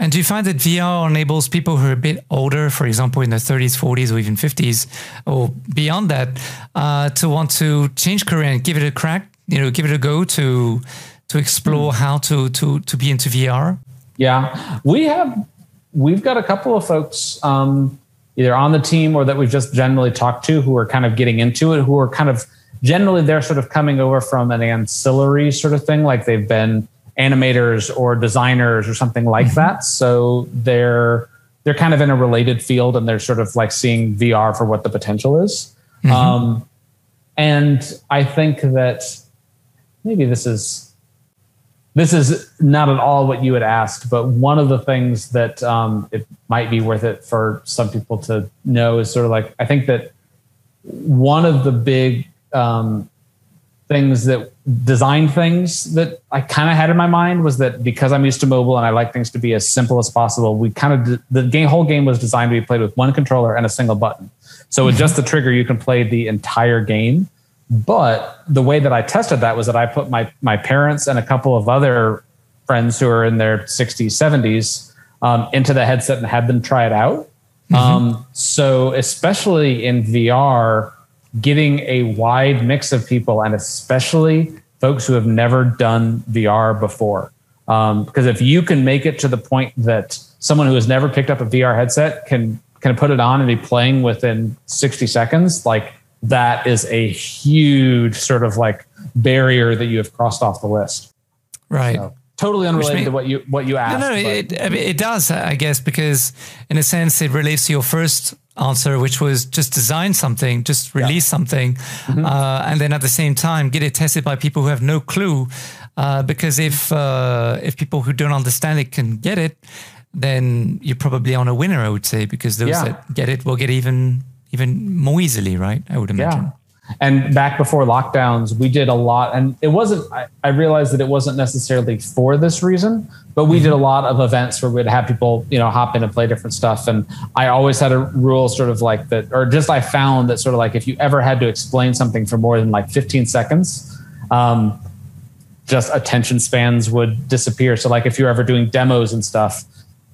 And do you find that VR enables people who are a bit older, for example, in their 30s, 40s, or even 50s, or beyond that, uh, to want to change career and give it a crack, you know, give it a go to to explore how to to to be into VR? Yeah, we have we've got a couple of folks um, either on the team or that we've just generally talked to who are kind of getting into it, who are kind of generally they're sort of coming over from an ancillary sort of thing, like they've been animators or designers or something like mm-hmm. that. So they're they're kind of in a related field and they're sort of like seeing VR for what the potential is. Mm-hmm. Um, and I think that maybe this is this is not at all what you had asked, but one of the things that um, it might be worth it for some people to know is sort of like I think that one of the big um, things that design things that I kind of had in my mind was that because I'm used to mobile and I like things to be as simple as possible, we kind of the game whole game was designed to be played with one controller and a single button. So with just the trigger, you can play the entire game. But the way that I tested that was that I put my my parents and a couple of other friends who are in their 60s, 70s um, into the headset and had them try it out. Mm-hmm. Um, so especially in VR, getting a wide mix of people and especially folks who have never done VR before. Um, because if you can make it to the point that someone who has never picked up a VR headset can can put it on and be playing within 60 seconds, like that is a huge sort of like barrier that you have crossed off the list. Right. So, totally unrelated to what you what you asked. No, no, it, it does, I guess, because in a sense it relates to your first answer, which was just design something, just release yeah. something, mm-hmm. uh, and then at the same time get it tested by people who have no clue. Uh, because if uh, if people who don't understand it can get it, then you're probably on a winner, I would say, because those yeah. that get it will get even even more easily, right? I would imagine. Yeah. And back before lockdowns, we did a lot, and it wasn't. I, I realized that it wasn't necessarily for this reason, but we did a lot of events where we'd have people, you know, hop in and play different stuff. And I always had a rule, sort of like that, or just I found that sort of like if you ever had to explain something for more than like 15 seconds, um, just attention spans would disappear. So like if you're ever doing demos and stuff,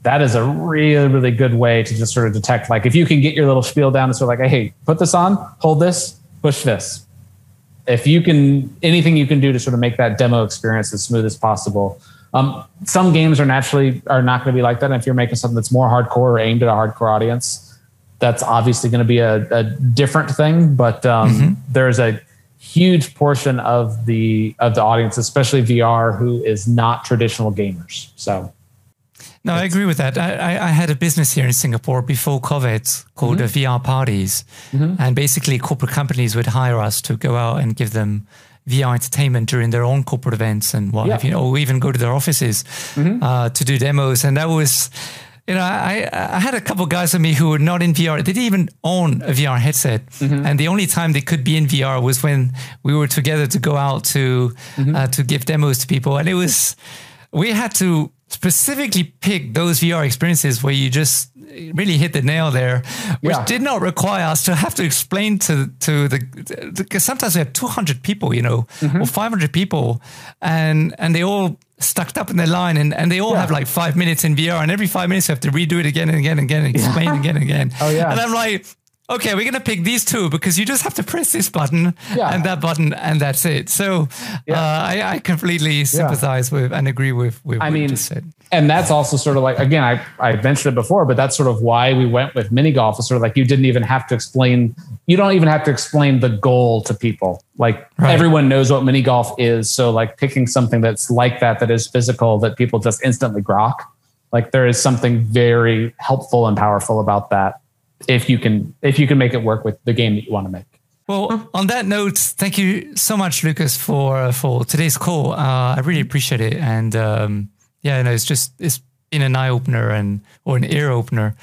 that is a really, really good way to just sort of detect. Like if you can get your little spiel down and sort of like, hey, put this on, hold this, push this. If you can, anything you can do to sort of make that demo experience as smooth as possible. Um, some games are naturally are not going to be like that. And if you're making something that's more hardcore or aimed at a hardcore audience, that's obviously going to be a, a, different thing. But um, mm-hmm. there's a huge portion of the of the audience, especially VR, who is not traditional gamers. So no, I agree with that. I, I, had a business here in Singapore before COVID called mm-hmm. VR Parties. Mm-hmm. And basically, corporate companies would hire us to go out and give them VR entertainment during their own corporate events and what yeah. have you, or even go to their offices mm-hmm. uh, to do demos. And that was, you know, I, I had a couple of guys with me who were not in VR. They didn't even own a VR headset. Mm-hmm. And the only time they could be in VR was when we were together to go out to, mm-hmm. uh, to give demos to people. And it was, we had to specifically pick those VR experiences where you just really hit the nail there, which yeah. did not require us to have to explain to to the because sometimes we have 200 people, you know, mm-hmm. or 500 people, and and they all stuck up in their line and, and they all yeah. have like five minutes in VR and every five minutes you have to redo it again and again and again and explain yeah. again and again. Oh yeah. And I'm like, okay, we're gonna pick these two because you just have to press this button yeah. and that button, and that's it. So yeah. uh, I, I, completely sympathize yeah. with and agree with, with I mean, And that's also sort of like again, I I mentioned it before, but that's sort of why we went with mini golf. Is sort of like you didn't even have to explain. You don't even have to explain the goal to people. Like right. everyone knows what mini golf is. So like picking something that's like that, that is physical, that people just instantly grok. Like there is something very helpful and powerful about that if you can if you can make it work with the game that you want to make. Well, on that note, thank you so much, Lucas, for for today's call. Uh, I really appreciate it, and um, yeah, no, it's just it's been an eye opener and or an ear opener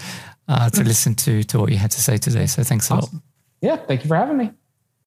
uh, to listen to to what you had to say today. So thanks a awesome. lot. Yeah, thank you for having me.